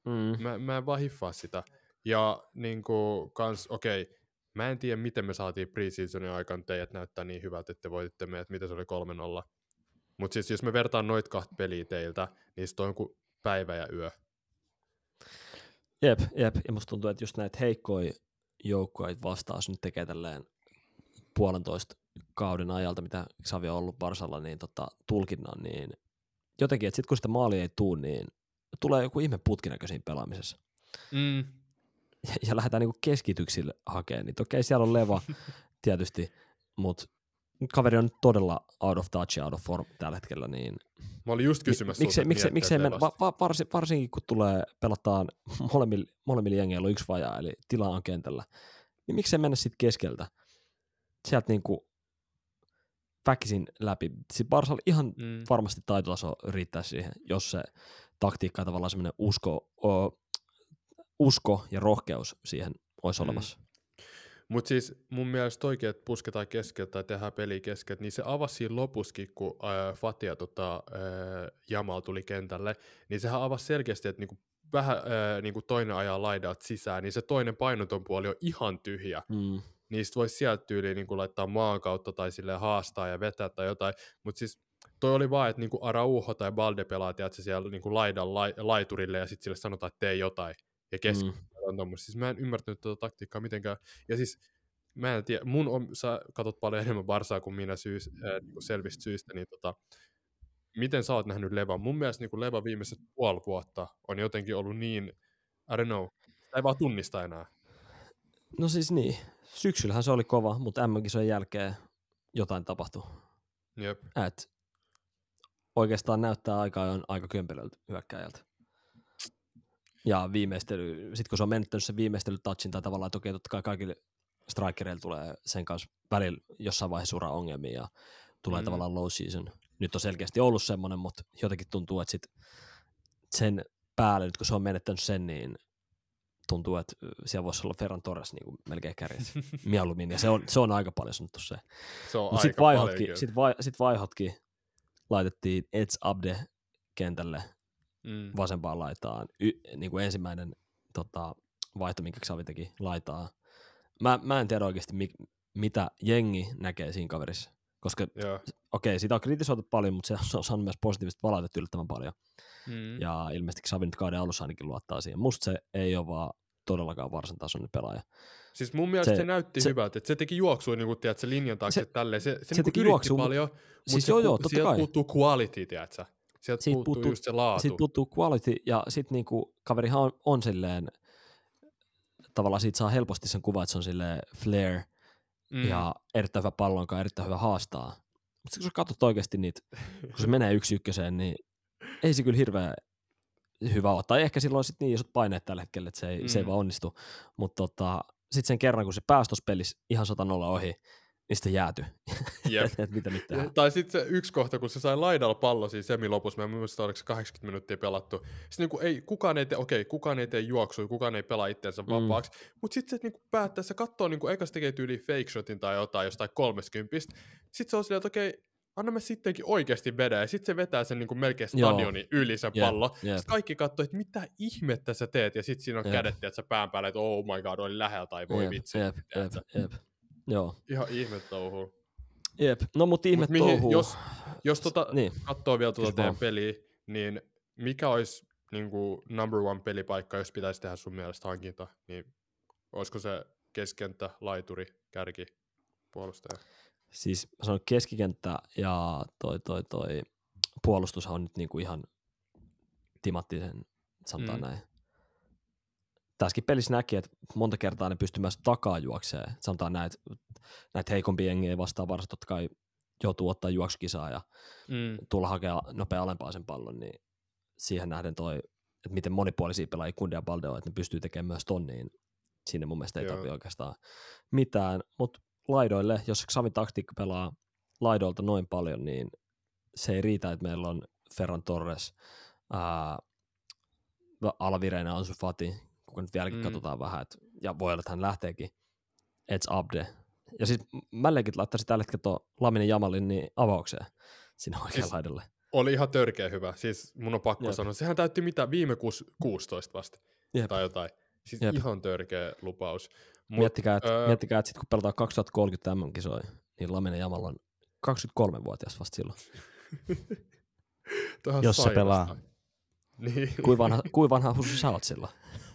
Mm. Mä, mä en vaan hiffaa sitä. Ja niinku kans, okei, okay, mä en tiedä miten me saatiin preseasonin aikana teidät näyttää niin hyvältä, että te voititte meidät, mitä se oli 3-0. Mutta siis jos me vertaan noit kahta peliä teiltä, niin se on kuin päivä ja yö. Jep, jep, ja musta tuntuu, että just näitä heikkoja joukkoja vastaan, jos nyt tekee tälleen puolentoista kauden ajalta, mitä Xavi on ollut Barsalla, niin tota, tulkinnan, niin jotenkin, että sitten kun sitä maalia ei tuu, niin tulee joku ihme putkinäköisiin pelaamisessa. Mm. Ja, ja lähdetään niinku keskityksille hakemaan niitä. Okei, siellä on leva tietysti, mutta kaveri on todella out of touch ja out of form tällä hetkellä, niin Mä olin just kysymässä että miksei mietteet mennä, va, levasta. va, varsin, varsinkin kun tulee, pelataan molemmilla, molemmilla jengeillä on yksi vajaa, eli tilaa on kentällä, niin miksei mennä sitten keskeltä. Sieltä niinku väkisin läpi. Sitten Barsalla ihan Mm. varmasti taitotaso riittää siihen, jos se taktiikka ja tavallaan semmoinen usko, o, usko ja rohkeus siihen olisi Mm. olemassa. Mutta siis mun mielestä oikein, että pusketaan keskeltä tai tehdään peli keskeltä, niin se avasi siinä lopuskin, kun äh, Fatia tota, äh, Jamal tuli kentälle, niin sehän avasi selkeästi, että niinku vähän äh, niinku toinen ajaa laidalta sisään, niin se toinen painoton puoli on ihan tyhjä. Mm. Niistä voisi sieltä tyyliin niinku laittaa maan kautta tai sille haastaa ja vetää tai jotain, mutta siis toi oli vaan, että niinku Araujo tai Balde pelaa, tiedätkö, siellä niinku laidan lai, laiturille ja sitten sille sanotaan, että tee jotain. Ja keski Mm. On tommoista. Siis mä en ymmärtänyt tuota taktiikkaa mitenkään. Ja siis mä en tiedä, mun on, sä katot paljon enemmän Barsaa kuin minä syys, äh, niin selvistä syistä, niin tota, miten sä oot nähnyt Levan? Mun mielestä niin Leva viimeiset puoli vuotta on jotenkin ollut niin, I don't know, sitä ei vaan tunnista enää. No siis niin, syksyllähän se oli kova, mutta M-kisojen jälkeen jotain tapahtui. Jep. Et oikeastaan näyttää aika ajoin aika kömpelöltä hyökkäjältä. Ja viimeistely, sit kun se on menettänyt sen viimeistelytouchin tai tavallaan, että okei, totta kai kaikille strikereille tulee sen kanssa välillä jossain vaiheessa ura ongelmia ja tulee Mm. tavallaan low season. Nyt on selkeästi ollut semmoinen, mutta jotenkin tuntuu, että sit sen päälle, nyt kun se on menettänyt sen, niin tuntuu, että siellä voisi olla Ferran Torres niin kuin melkein kärjessä mieluummin, ja se on, se on aika paljon sanottu se. Se on Mutta aika sitten paljon vaihotkin, sit vai, sit vaihotkin laitettiin Eds Abde kentälle Mm. vasempaan laitaan. Y, niin kuin ensimmäinen tota, vaihto, minkä Xavi teki laitaa. Mä, mä en tiedä oikeasti, mi, mitä jengi näkee siinä kaverissa. Koska okei, sitä on kritisoitu paljon, mutta se on saanut myös positiivista palautetta yllättävän paljon. Mm. Ja ilmeisesti Xavi nyt kauden alussa ainakin luottaa siihen. Musta se ei ole vaan todellakaan varsin tasoinen pelaaja. Siis mun mielestä se, Se- se näytti se, se- hyvältä, että se teki juoksua niin kuin, tiedät, se linjan taakse Se- se, tälleen. Se, se, se niinku teki juoksua, paljon, mutta siis se joo, joo, totta sieltä kai. puuttuu quality, tiedätkö? Sieltä Siitä puuttuu, puuttuu- just se laatu. Sitten puuttuu quality, ja sitten niinku, kaverihan on, on silleen, tavallaan siitä saa helposti sen kuvan, että se on silleen flair, mm. ja erittäin hyvä pallon kanssa, erittäin hyvä haastaa. Mutta kun sä katsot oikeasti niitä, kun se menee yksi ykköseen, niin ei se kyllä hirveän hyvä ole. Tai ehkä silloin sitten niin isot paineet tällä hetkellä, että se ei, mm. se ei Mm. vaan onnistu. Mutta tota, sitten sen kerran, kun se pääsi tuossa pelissä ihan 100 ohi, niin sitten jääty. Et mitä nyt tehdään. Tai sitten se yksi kohta, kun se sai laidalla pallo siinä semi lopussa, mä en muista oliko se 80 minuuttia pelattu. Sitten niinku ei, kukaan ei tee, okei, kukaan ei tee juoksua, kukaan ei pelaa itseensä Mm. vapaaksi, mutta sitten se niinku päättää, se katsoo, niinku, ekas tekee tyyli fake shotin tai jotain jostain 30. Sitten se on silleen, että okei, anna me sittenkin oikeasti vedä, ja sitten se vetää sen niinku melkein Joo. stadionin yli sen Jep, pallo. jep. Sitten kaikki katsoo, että mitä ihmettä sä teet, ja sitten siinä on Jep. kädet, että sä pään päällä, että oh my god, oli lähellä, tai voi Jep, vitsi. Jep, jep, tiedätkö? Joo. Ihan ihme touhuu. Jep. No mutta ihme Mut mihin- touhuu. jos, jos tota, Niin. katsoo vielä tuota teidän peliä, niin mikä olisi niin kuin number one pelipaikka, jos pitäisi tehdä sun mielestä hankinta, niin olisiko se keskenttä, laituri, kärki, puolustaja? Siis mä sanon keskikenttä ja toi, toi, toi puolustushan on nyt niinku ihan timattisen, sanotaan mm. näin. Tässäkin pelissä näki, että monta kertaa ne pystyy myös takaa juokseen. Sanotaan näin, että näitä heikompia jengiä vastaan varsin totta kai joutuu ottaa juoksukisaa ja Mm. tulla hakea nopea alempaa sen pallon, niin siihen nähden toi, että miten monipuolisia pelaajia Kunde ja Balde on, että ne pystyy tekemään myös ton, niin sinne mun mielestä ei tarvitse oikeastaan mitään, mutta laidoille, jos Xavin taktiikka pelaa laidoilta noin paljon, niin se ei riitä, että meillä on Ferran Torres, ää, Alvireina Ansu Fati, kun nyt vieläkin Mm. katsotaan vähän, et, ja voi olla, että hän lähteekin, Eds Abde. Ja siis mä leikit laittaisin tällä hetkellä tuon Laminen Jamalin niin avaukseen sinne oikealle Siis- laidalle. Oli ihan törkeä hyvä. Siis mun on pakko Jep. sanoa. Sehän täytti mitä viime kuus, 16 vasta. Jep. Tai jotain. Siis Jep. ihan törkeä lupaus. Mut, miettikää, että öö, miettikää, et sit kun pelataan 2030 MM-kisoja, niin Laminen Jamal on 23-vuotias vasta silloin. Jos se pelaa. Niin. Kui vanha, kui vanha sä oot silloin?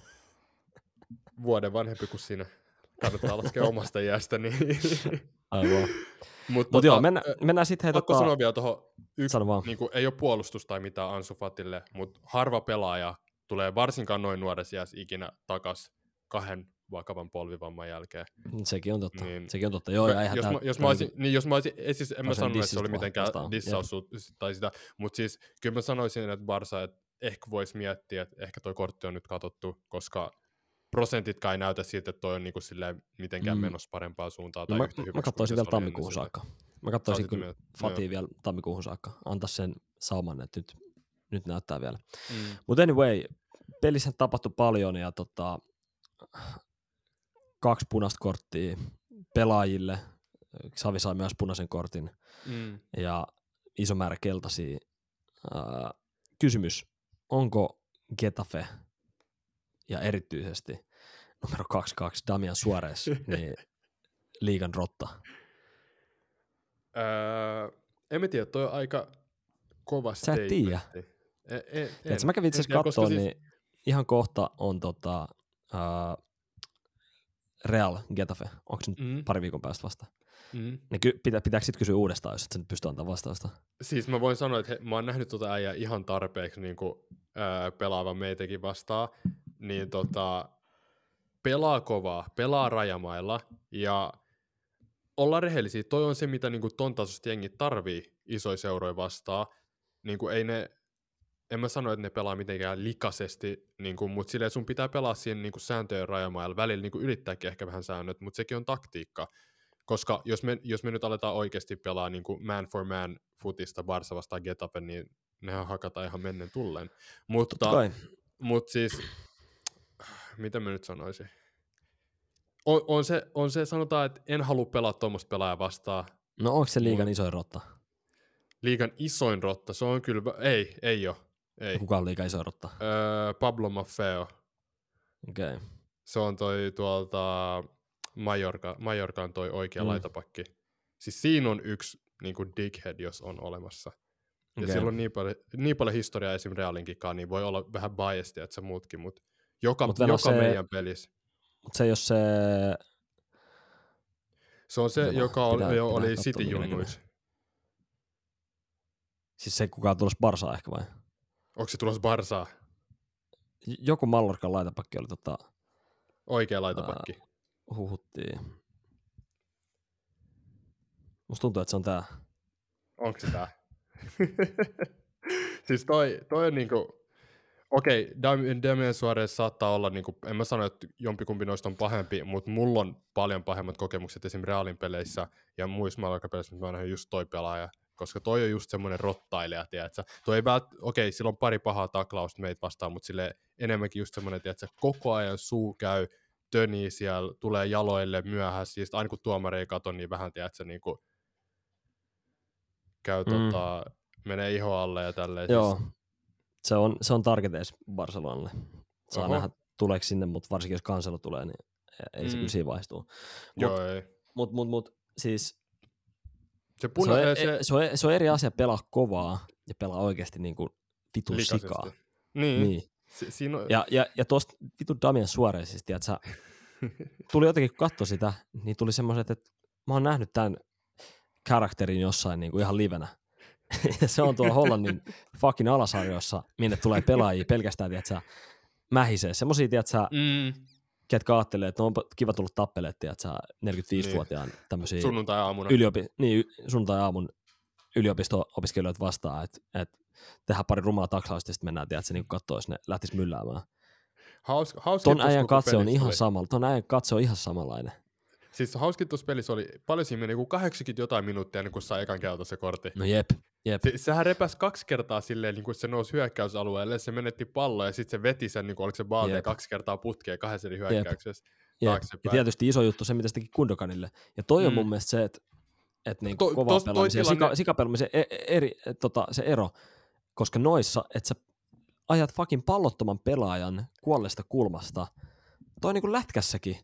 Vuoden vanhempi kuin sinä. Kannattaa laskea omasta iästä. Niin. Aivan. Mutta Mutta joo, mennään, mennään sitten hei Pakko tota, sanoa vielä tuohon, sano vaan. niin kuin, ei ole puolustus tai mitään Ansu Fatille, mutta harva pelaaja tulee varsinkaan noin nuoressa iässä ikinä takas kahden vakavan polvivamman jälkeen. Sekin on totta. Niin. Niin. Sekin on totta. Joo, ja jos, mä, jos, mä olisin, niinku- niin jos mä olisin, ei siis, en mä sanonut, että se oli mitenkään dissaus tai sitä, mutta siis kyllä mä sanoisin, että Barsa, että ehkä voisi miettiä, että ehkä toi kortti on nyt katsottu, koska prosentitkaan ei näytä siltä, että toi on niinku silleen mitenkään Mm. menossa parempaan suuntaan. No Tai mä, yhtä mä hyväksi katsoisin mitä vielä tammikuuhun sitä. saakka. Mä katsoisin kyllä mieltä- Fatia vielä tammikuuhun saakka. Antaa sen sauman, että nyt, nyt näyttää vielä. Mm. Mutta anyway, pelissä tapahtui paljon ja tota, kaksi punaista korttia pelaajille. Savi sai myös punaisen kortin Mm. ja iso määrä keltaisia. Ää, kysymys, onko Getafe ja erityisesti numero 22 Damian Suarez niin liigan rotta? Öö, en mä tiedä, toi on aika kova Sä et tiedä. E, e, Tiedätkö, mä kävin itse en asiassa katsoa, siis- niin ihan kohta on tota, ää, Real Getafe. Onko se nyt Mm, pari viikon päästä vasta? mm. Niin ky- pitää, pitääkö sitten kysyä uudestaan, jos et sä nyt pysty antamaan vastausta? Siis mä voin sanoa, että he, mä oon nähnyt tota äijää ihan tarpeeksi niin kuin, öö, pelaavan meitäkin vastaan. Niin tota, pelaa kovaa, pelaa rajamailla ja olla rehellisiä, toi on se, mitä niin kuin ton tasosta jengi tarvii isoja seuroja vastaan. Niin kuin ei ne, en mä sano, että ne pelaa mitenkään likaisesti, niin kuin, mutta silleen sun pitää pelaa siihen niin kuin sääntöjen rajamailla. Välillä niin kuin yrittääkin ehkä vähän säännöt, mutta sekin on taktiikka. Koska jos me, jos me nyt aletaan oikeasti pelaa niin kuin man for man futista Barsa vastaan Getafe, niin nehän hakataan ihan mennen tullen. Mutta, mutta siis, mitä mä nyt sanoisin? On, on, se, on se, sanotaan, että en halua pelaa tuommoista pelaajaa vastaan. No onko se liigan isoin rotta? Liigan isoin rotta, se on kyllä, ei, ei ole. Ei. Kuka on liigan isoin rotta? Öö, Pablo Maffeo, Okei. Okay. se on toi tuolta Majorka, Majorkaan toi oikea Mm. laitapakki. Siis siinä on yksi niin kuin dickhead, jos on olemassa. Ja okay. sillä on niin paljon, niin paljon historiaa esim. Realinkikaan, niin voi olla vähän biased, että se muutkin, mutta joka, Mut joka se- meidän pelissä. Mutta se jos se... Se on se, Veno, joka oli, pitää- pitää oli katsoa, City junnuissa. Siis se kuka on tulossa Barsaa ehkä vai? Onko se tulossa Barsaa? Joku Mallorcan laitapakki oli tota, Oikea laitapakki. huhuttiin. Musta tuntuu, että se on tää. Onko se tää? siis toi, toi on niinku... Okei, Dam- Damian Suarez saattaa olla, niinku, en mä sano, että jompikumpi noista on pahempi, mutta mulla on paljon pahemmat kokemukset esim. Realin peleissä ja muissa Mallorca-peleissä, mitä mä oon just toi pelaaja. Koska toi on just semmoinen rottailija, tiedätkö? Toi ei vält... Okei, sillä on pari pahaa taklausta meitä vastaan, mutta sille enemmänkin just semmoinen, tiedätkö? Koko ajan suu käy, tönii siellä, tulee jaloille myöhässä, ja sit aina kun tuomari ei kato, niin vähän, tiedätkö, niinku, käy Mm. mm. tota, menee iho alle ja tälleen. Joo. Siis, Se on, se on targetees Barcelonalle. Saa Oho. nähdä, tuleeko sinne, mutta varsinkin jos kanselu tulee, niin ei se Mm. kyllä siinä vaihtuu. Mut, joo, ei. mut, mut, mut, siis Se se puna, on, se, e- se, se, on, se on eri asia pelaa kovaa ja pelaa oikeasti niin kuin vitun likaisesti. sikaa. Niin, Niin. niin. Si, siinä on, Ja, ja, ja tuosta vitun Damian Suarezista, että sä, tuli jotenkin kun katsoi sitä, niin tuli semmoiset, että mä oon nähnyt tämän karakterin jossain niin kuin ihan livenä. Ja se on tuolla Hollannin fucking alasarjoissa, minne tulee pelaajia pelkästään, tiedätkö, mähisee. Semmoisia, tiedätkö, mm, ketkä ajattelee, että no onpa kiva tulla tappelemaan, tiedätkö, 45-vuotiaan tämmöisiä sunnuntai-aamuna. yliopi- niin, sunnuntai-aamun yliopisto-opiskelijoita vastaan, että et tehdään pari rumaa taklausta ja sitten mennään, tiedätkö, niin katsoa, jos ne lähtis mylläämään. Haus, hauskin Ton äijän katse on ihan samalla, ton äijän katse on ihan samanlainen. Siis hauskin tuossa pelissä oli, paljon siinä meni, kuin 80 jotain minuuttia ennen kuin sai ekan kelta se kortti. No jep, jep. Se, sehän repäs kaksi kertaa silleen, niin kuin se nousi hyökkäysalueelle, se menetti palloa ja sitten se veti sen, niin kuin oliko se Jep. kaksi kertaa putkeen kahdessa eri hyökkäyksessä. Jep. Ja tietysti iso juttu se, mitä se teki Kundokanille. Ja toi on Mm. mun mielestä se, että et niin To- kova toi pelaamisen ja sika, sikapelaamisen e- e- eri, tota, se ero. Koska noissa, että sä ajat fucking pallottoman pelaajan kuolleesta kulmasta, toi niinku lätkässäkin.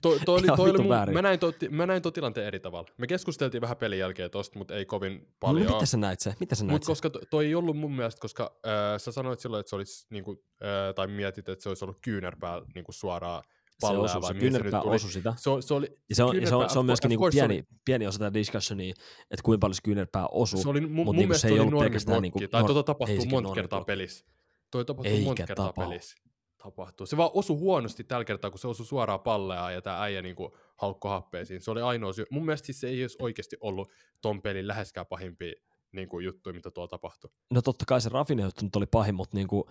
To, to oli, toi oli mun, mä, näin to, mä näin to tilanteen eri tavalla. Me keskusteltiin vähän pelin jälkeen tosta, mutta ei kovin paljon. No, miten sä näit se? Miten sä näit Mutta se? koska to, toi ei ollut mun mielestä, koska äh, sä sanoit silloin, että se olisi, niinku, äh, tai mietit, että se olisi ollut kyynärpää niinku suoraan Se palloa, osui, se mihin se kyynärpää osui sitä. Se, se oli, Ja se on, se on, se on myöskin niinku se oli- pieni, pieni osa tätä discussionia, että kuinka paljon se kyynärpää osui. Se oli, mun, mut mun niinku mielestä se se ei oli ollut normi pelkästään blokki, niinku tai nor- tuota tapahtuu monta kertaa pelissä. Toi tapahtuu monta kertaa pelissä. Tapahtuu. Se vaan osui huonosti tällä kertaa, kun se osui suoraan pallea ja tämä äijä niinku haukko happeisiin. Se oli ainoa syy. Mun mielestä siis se ei olisi oikeasti ollut ton pelin läheskään pahimpia niinku, juttuja, mitä tuolla tapahtui. No totta kai se Rafinha juttu nyt oli pahin, mutta niinku,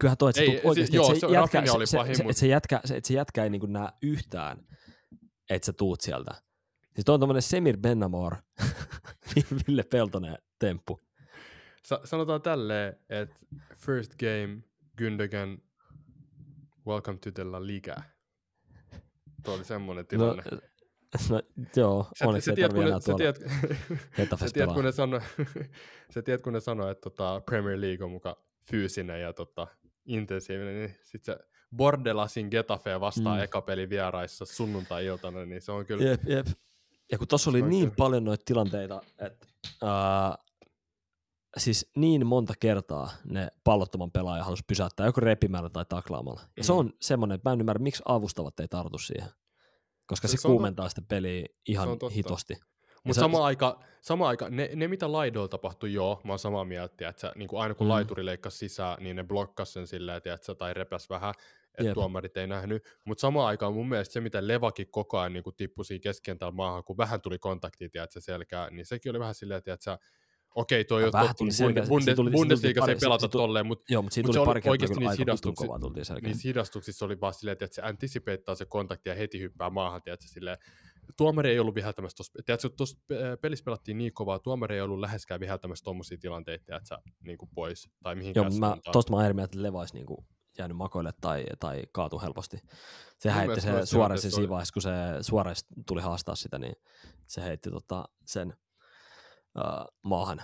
kyllähän toi, että se Ei, tuut se- oikeasti, joo, että se, jätkä, se, oli se, pahin, se, mut- että se, jätkä, se, että se jätkä ei niinku näe yhtään, että sä tuut sieltä. Siis toi on tommonen Semir Bennamor, Ville Peltonen temppu. Sa- sanotaan tälleen, että first game, Gündogan, welcome to the La Liga. Tuo oli semmoinen No, tilanne. no, joo, Sä, onneksi sä, ei tiedät, tarvitse kun enää ne, sä, tuolla tiedät, sä tiedät, kun ne sanoi, sä tiedät, kun ne sanoi, että tota Premier League on muka fyysinen ja tota, intensiivinen, niin sit se Bordelasin Getafe vastaan Mm. eka peli vieraissa sunnuntai-iltana, niin se on kyllä... Jep, jep. Ja kun tuossa oli niin kyllä. paljon noita tilanteita, että ää, siis niin monta kertaa ne pallottoman pelaaja halusi pysäyttää joko repimällä tai taklaamalla. Ja se Mm. on semmoinen, että mä en ymmärrä, miksi avustavat ei tartu siihen. Koska se, Se- se se kuumentaa sitä peliä ihan hitosti. Mutta se- sama aika, sama aika ne, ne, mitä laidoilla tapahtui, joo, mä oon samaa mieltä, että niin kuin aina kun Mm. laituri leikkasi sisään, niin ne blokkas sen silleen, että tai repäs vähän, että Jep. tuomarit ei nähnyt. Mutta samaan aikaan mun mielestä se, mitä Levakin koko ajan niin tippui siinä keskentällä maahan, kun vähän tuli kontaktia, tiedätkö, selkää, niin sekin oli vähän silleen, että okei, toi on selkeä- Bundes, Bundes, Bundesliigassa ei pelata tuli- tolleen, mutta Joo, mutta siinä Mut tuli se oli kyllä niissä hidastuksissa- niissä hidastuksissa oli vaan silleen, että se antisipeittaa se kontakti ja heti hyppää maahan, tiedätkö, silleen, tuomari ei ollut viheltämässä tuossa, tiedätkö, tuossa pe- pelissä pelattiin niin kovaa, tuomari ei ollut läheskään viheltämässä tuommoisia tilanteita, tiedätkö, niin kuin pois, tai Joo, mihinkään mä, suuntaan. tosta mä oon eri mieltä, että Leva olisi niinku jäänyt makoille tai, tai kaatu helposti. Se Mun heitti se Suoresin tilanteissa siinä vaiheessa, kun se Suores tuli haastaa sitä, niin se heitti tota sen uh, maahan.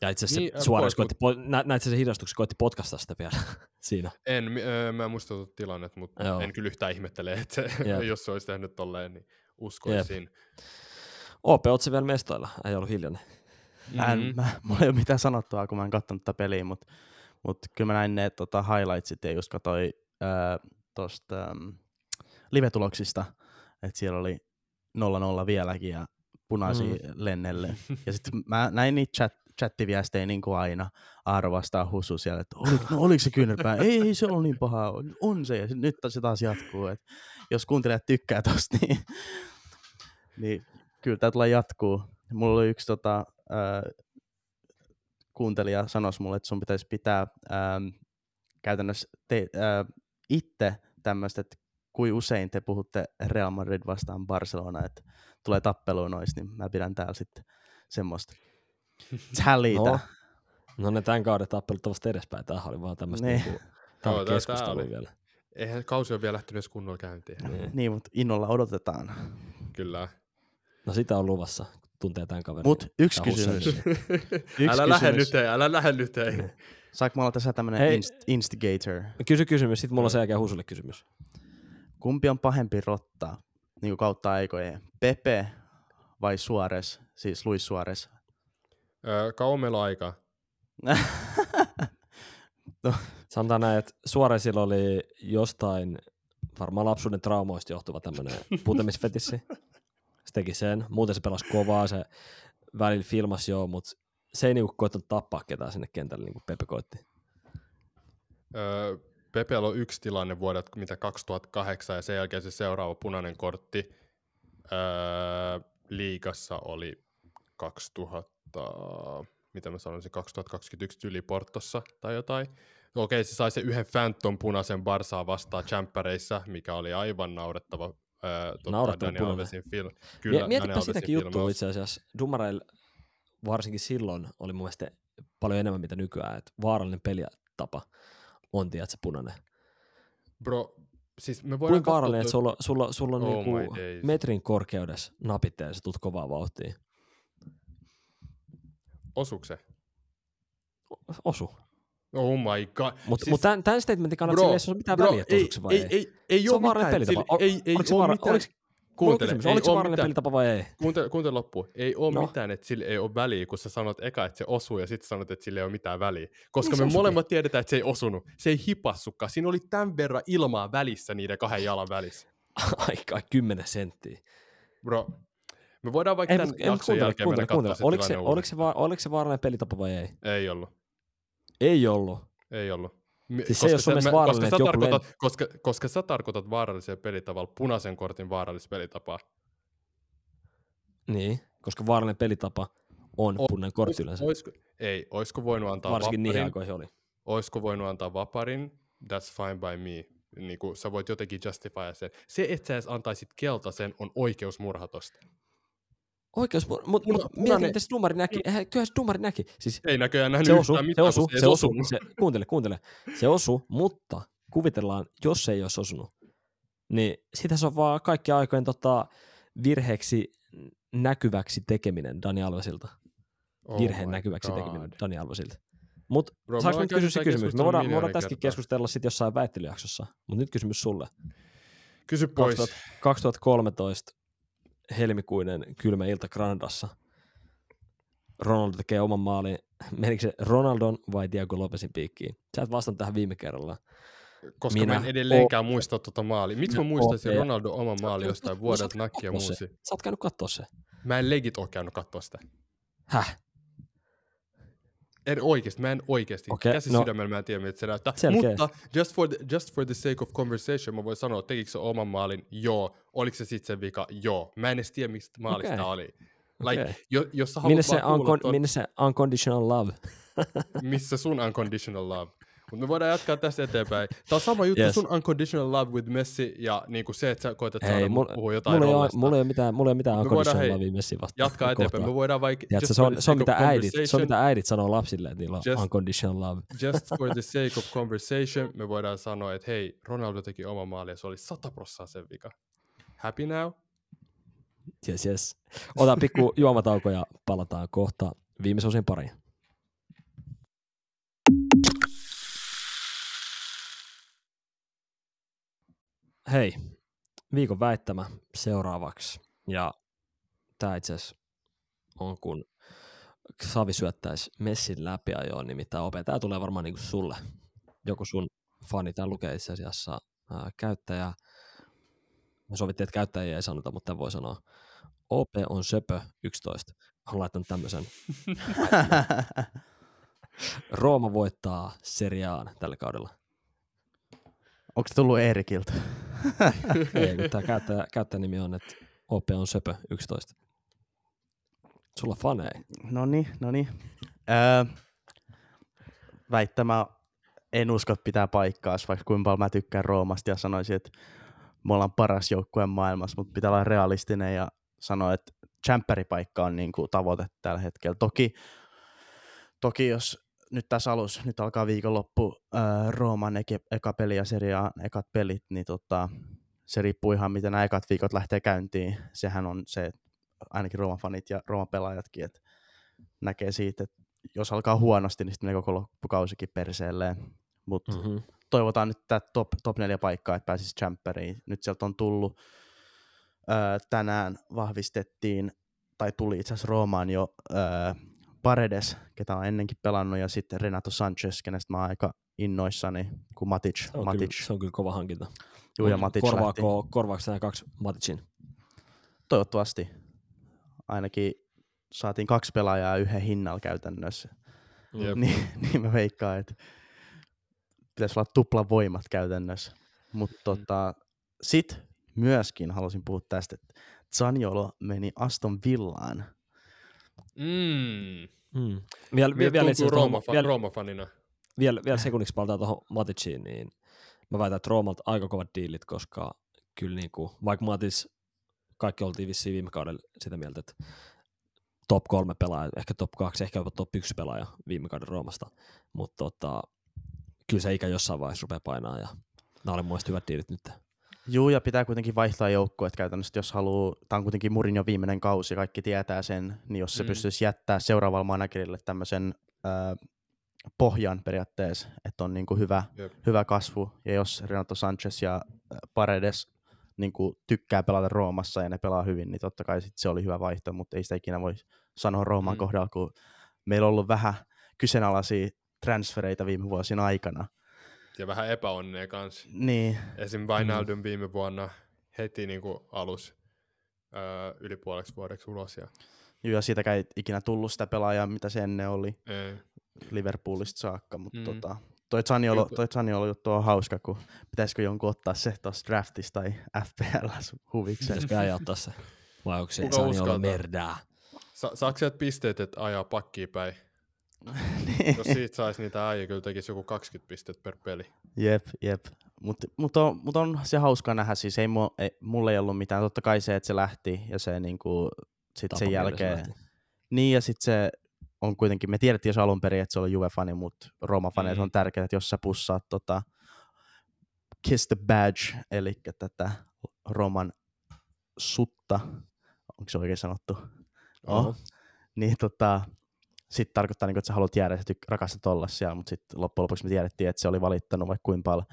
Ja itse asiassa Niin, Suores pois, koitti, po- nä, näit sä sen hidastuksen, koitti potkasta sitä vielä siinä. En, öö, mä en muista tuota tilannetta, mutta Joo. en kyllä yhtään ihmettele, että Jep. jos se olisi tehnyt tolleen, niin uskoisin. OP otsi vielä mestoilla, ei ollut hiljainen. Mä en, mä, mulla ei ole mitään sanottavaa, kun mä en katsonut tätä peliä, mutta mut kyllä mä näin ne tota, highlightsit ja just katsoin ää, tosta äm, live-tuloksista, että siellä oli 0-0 vieläkin ja punaisia mm. lennelle. Ja sitten mä näin niitä chat, chattiviestejä niin kuin aina, Aaro vastaa Husu siellä, että oliko, no, oliko se kyynärpää? ei, ei se ollut niin paha, on se, ja nyt se taas jatkuu. Et jos kuuntelijat tykkää tosta, niin, niin kyllä tämä tulee jatkuu. Mulla oli yksi tota, ää, kuuntelija sanoisi mulle, että sun pitäisi pitää ää, käytännössä te, ää, itse tämmöistä, että kuin usein te puhutte Real Madrid vastaan Barcelona, että tulee tappeluun noista, niin mä pidän täällä sitten semmoista tallytä. No, no ne tämän kauden tappelut ovat edespäin. Tämähän oli vaan tämmöistä Ne. niinku, Joo, oli keskustelua oli. vielä. Eihän kausi ole vielä lähtenyt edes kunnolla käyntiin. Niin. Niin, mutta innolla odotetaan. Kyllä. No sitä on luvassa, tuntee tämän kaverin. Mutta yksi kysymys. Yksi älä lähde nyt, ei, älä lähde nyt, ei. Saanko mä olla tässä tämmönen inst- instigator? Kysy kysymys, sitten mulla on sen jälkeen Husulle kysymys. Kumpi on pahempi rotta niin kuin kautta aikojen? Pepe vai Suarez, siis Luis Suarez? Öö, kauan meillä on aikaa. Sanotaan näin, että Suoresilla oli jostain varmaan lapsuuden traumoista johtuva tämmöinen putemisfetissi. Se teki sen. Muuten se pelasi kovaa, se välillä filmasi joo, mutta se ei niinku koittanut tappaa ketään sinne kentälle, niin kuin Pepe koitti. Öö, Pepellä on yksi tilanne vuodet, mitä 2008 ja sen jälkeen se seuraava punainen kortti öö, liigassa oli 2000, mitä mä sanoisin, 2021 yli Portossa tai jotain. Okei, se sai se yhden Phantom punaisen Barsaa vastaan Champereissa, mikä oli aivan naurettava. Öö, tota, Naurettava Dani punainen. Film. Kyllä, Mietipä sitäkin juttua itse asiassa. Dumareilla varsinkin silloin oli mun mielestä paljon enemmän mitä nykyään, että vaarallinen peliatapa on, tiedätkö, punainen. Bro, siis me voidaan Kuinka vaarallinen, että katsoa sulla, sulla, sulla on Oh niinku metrin korkeudessa napit ja sä tulet kovaa vauhtia. osuuko se? Osu. Oh my god. Mutta Siis- mut tämän, tämän statementin kannattaa Bro, sillä ei ole mitään bro, väliä, että ei, osuuko se vai ei, ei. ei, ei, Se ole mitään, pelitapa. sillä- ei, ei oliko se vaara- mitään. oliko- Kuuntele, kysymys, oliko se vaarallinen pelitapa vai ei? Kuuntele, kuuntele loppuun. Ei ole No. mitään, että sillä ei ole väliä, kun sä sanot eka, että se osuu ja sitten sanot, että sillä ei ole mitään väliä. Koska Niin se me molemmat tiedetään, että se ei osunut. Se ei hipassukaan. Siinä oli tämän verran ilmaa välissä niiden kahden jalan välissä. Aika 10 senttiä. Bro, me voidaan vaikka Ei, tämän ei, jakson kuuntele, jälkeen kuuntele, kuuntele. katsoa se Oliko se, oliko, se va, oliko se vaarallinen pelitapa vai ei? Ei ollut. Ei ollut. Ei ollut. Siis se mä- vaarallinen, koska, sä tarkoitat, koska, koska sä tarkoitat vaarallisella pelitavalla punaisen kortin vaarallista pelitapaa. Niin, koska vaarallinen pelitapa on O- punainen kortti yleensä. Oisko, ei, oisko voinut antaa Varsinkin niihin vaparin? aikoihin oli. oisko voinut antaa vaparin, that's fine by me. Niin kuin, sä voit jotenkin justify sen. Se, että sä edes antaisit keltaisen, on oikeus murhatosta. Oikeus, mutta mut, mut, mieti, punainen- miten se dumari näki. Eihän, kyllähän se dumari näki. Siis Ei näköjään nähnyt se osu, yhtään se mitään, osu, se edes osu, se, kuuntele, kuuntele. Se osu, mutta kuvitellaan, jos se ei olisi osunut, Niin sitä se on vaan kaikki aikojen tota, virheeksi näkyväksi tekeminen Dani Alvesilta. Oh Virheen näkyväksi God. tekeminen Dani Alvesilta. Mutta saanko nyt kysyä se kysymys? Me voidaan, me voidaan tästäkin kertaa. keskustella sitten jossain väittelyjaksossa, mutta nyt kysymys sulle. Kysy pois. 2000 2013 helmikuinen kylmä ilta Granadassa. Ronaldo tekee oman maalin. Menikö se Ronaldon vai Diego Lopesin piikkiin? Sä et vastannut tähän viime kerralla. Koska Minä mä en edelleenkään muista tuota maalia. Miksi mä Minä muistaisin OP. Ronaldo oman maali jostain vuodelta nakkia se. muusi? Sä oot käynyt kattoo se. Mä en legit oo käynyt katsoa sitä. Häh? En oikeesti, mä en oikeesti. Okei, Okay, Käsi no- sydämellä mä en tiedä, miltä se näyttää. Selkeä. Mutta just for, the, just for the sake of conversation mä voin sanoa, että tekikö se oman maalin? Joo. Oliko se sitten sen vika? Joo. Mä en edes tiedä, mistä maalista Okei. oli. Like, Okei. jo, jos sä Minne se, uncon- ton, minne se unconditional love? missä sun unconditional love. Mutta me voidaan jatkaa tästä eteenpäin. Tämä on sama juttu Yes. sun unconditional love with Messi ja niinku se, että sä koetat Hei, saada mul, mul, puhua jotain mulla, ei ole, mulla ei ole mitään, mulla ei ole mitään unconditional hei, lovea Messi vastaan. Jatkaa eteenpäin. Me voidaan vaikka... Tiedätkö, just se, on, se, on mitä äidit, se on mitä äidit sanoo lapsille, että niillä on Just- unconditional love. Just for the sake of conversation, me voidaan sanoa, että hei, Ronaldo teki oma maali ja se oli 100 prossaa sen vika. Happy now? Yes, yes. Otan pikku juomatauko ja palataan kohta viimeisen osin pariin. Hei, viikon väittämä seuraavaksi. Ja tämä itse asiassa on kun Savi syöttäisi Messin läpiajoon, nimittäin OP. Tämä tulee varmaan niin sulle. Joku sun fani, tämä lukee itse asiassa ää, käyttäjä. Me sovittiin, että käyttäjiä ei sanota, mutta voi sanoa. OP on söpö 11. Olen laittanut tämmöisen. Rooma voittaa seriaan tällä kaudella. Onko se tullut Eerikiltä? Ei, tämä käyttäjä, käyttäjänimi on, että OP on söpö 11. Sulla on faneja. No niin, no niin. Öö, väittämä en usko, että pitää paikkaa, vaikka kuinka paljon mä tykkään Roomasta ja sanoisin, että me ollaan paras joukkue maailmassa, mutta pitää olla realistinen ja sanoa, että champperipaikka on niin kuin tavoite tällä hetkellä. Toki, toki jos nyt tässä alussa, nyt alkaa viikonloppu ää, Rooman eke, eka peli ja seriaan ekat pelit, niin tota, se riippuu ihan miten nämä ekat viikot lähtee käyntiin. Sehän on se, ainakin Rooman fanit ja Rooman pelaajatkin, että näkee siitä, että jos alkaa huonosti, niin sitten menee koko loppukausikin perseelleen. Mutta Mm-hmm. toivotaan nyt tämä top, top 4 paikkaa, että pääsisi Champeriin. Nyt sieltä on tullut, öö, tänään vahvistettiin, tai tuli itse asiassa Roomaan jo öö, Paredes, ketä on ennenkin pelannut, ja sitten Renato Sanchez, kenestä mä oon aika innoissani, kun Matic, Se, on Matic, kyllä, se on kyllä kova hankinta. juu, ja Matic lähti. korvaako, korvaako nämä kaksi Maticin? Toivottavasti. Ainakin saatiin kaksi pelaajaa yhden hinnalla käytännössä. Jep. niin, niin mä veikkaan, että pitäisi olla tupla voimat käytännössä. Mutta tota, sit myöskin halusin puhua tästä, että Zaniolo meni Aston Villaan. Mm. Mm. Vielä, Miltä vielä, itse tuntuu asiassa Rooma, vielä, Rooma-fanina? vielä, vielä sekunniksi palataan tuohon Maticiin, niin mä väitän, että Roomalta aika kovat diilit, koska kyllä niin kuin, vaikka Matic, kaikki oltiin vissiin viime kaudella sitä mieltä, että top kolme pelaaja, ehkä top kaksi, ehkä jopa top yksi pelaaja viime kauden Roomasta, mutta tota, kyllä se ikä jossain vaiheessa rupeaa painaa ja nämä oli mun mielestä hyvät diilit nyt. Juu, ja pitää kuitenkin vaihtaa joukkoa, että käytännössä jos haluaa, tämä on kuitenkin Murin jo viimeinen kausi, kaikki tietää sen, niin jos se Mm. pystyisi jättää seuraavalle managerille tämmöisen äh, pohjan periaatteessa, että on niinku hyvä, Jep. hyvä kasvu, ja jos Renato Sanchez ja Paredes niinku tykkää pelata Roomassa ja ne pelaa hyvin, niin totta kai sit se oli hyvä vaihto, mutta ei sitä ikinä voi sanoa Rooman Mm. kohdalla, kun meillä on ollut vähän kyseenalaisia transfereita viime vuosina aikana. Ja vähän epäonnea kanssa. Niin, Esim. Wijnaldum viime vuonna heti niinku alus öö, yli puoleksi vuodeksi ulos. Ja, Joo, ja siitäkään ei ikinä tullut sitä pelaajaa, mitä se ennen oli ei. Liverpoolista saakka, mutta Mm. mm. tota, toi Zaniolo, toi Zaniolo juttu on hauska, kun pitäisikö jonkun ottaa se tuossa draftissa tai FPL huvikseen. Pitäisikö ottaa se? Vai onko se olla merdää? Sa- saako sieltä pisteet, että ajaa pakkiin päin? Niin. Jos siitä saisi niitä äijä, kyllä tekisi joku 20 pistettä per peli. jep, jep. Mutta mut on, mut on se hauska nähdä, siis ei, mu, ei mulla ei ollut mitään, totta kai se, että se lähti ja se niinku, sit Tapa sen jälkeen, lähti. niin ja sitten se on kuitenkin, me tiedettiin jos alun perin, että se oli Juve-fani, mutta Roma-faneille Mm. on tärkeää, että jos sä pussaat tota, Kiss the Badge, eli tätä Roman sutta, onko se oikein sanottu? Oh. Niin tota, sitten tarkoittaa, niin, että sä haluat jäädä, että rakastat olla siellä, mutta sitten loppujen lopuksi me tiedettiin, että se oli valittanut vaikka kuinka paljon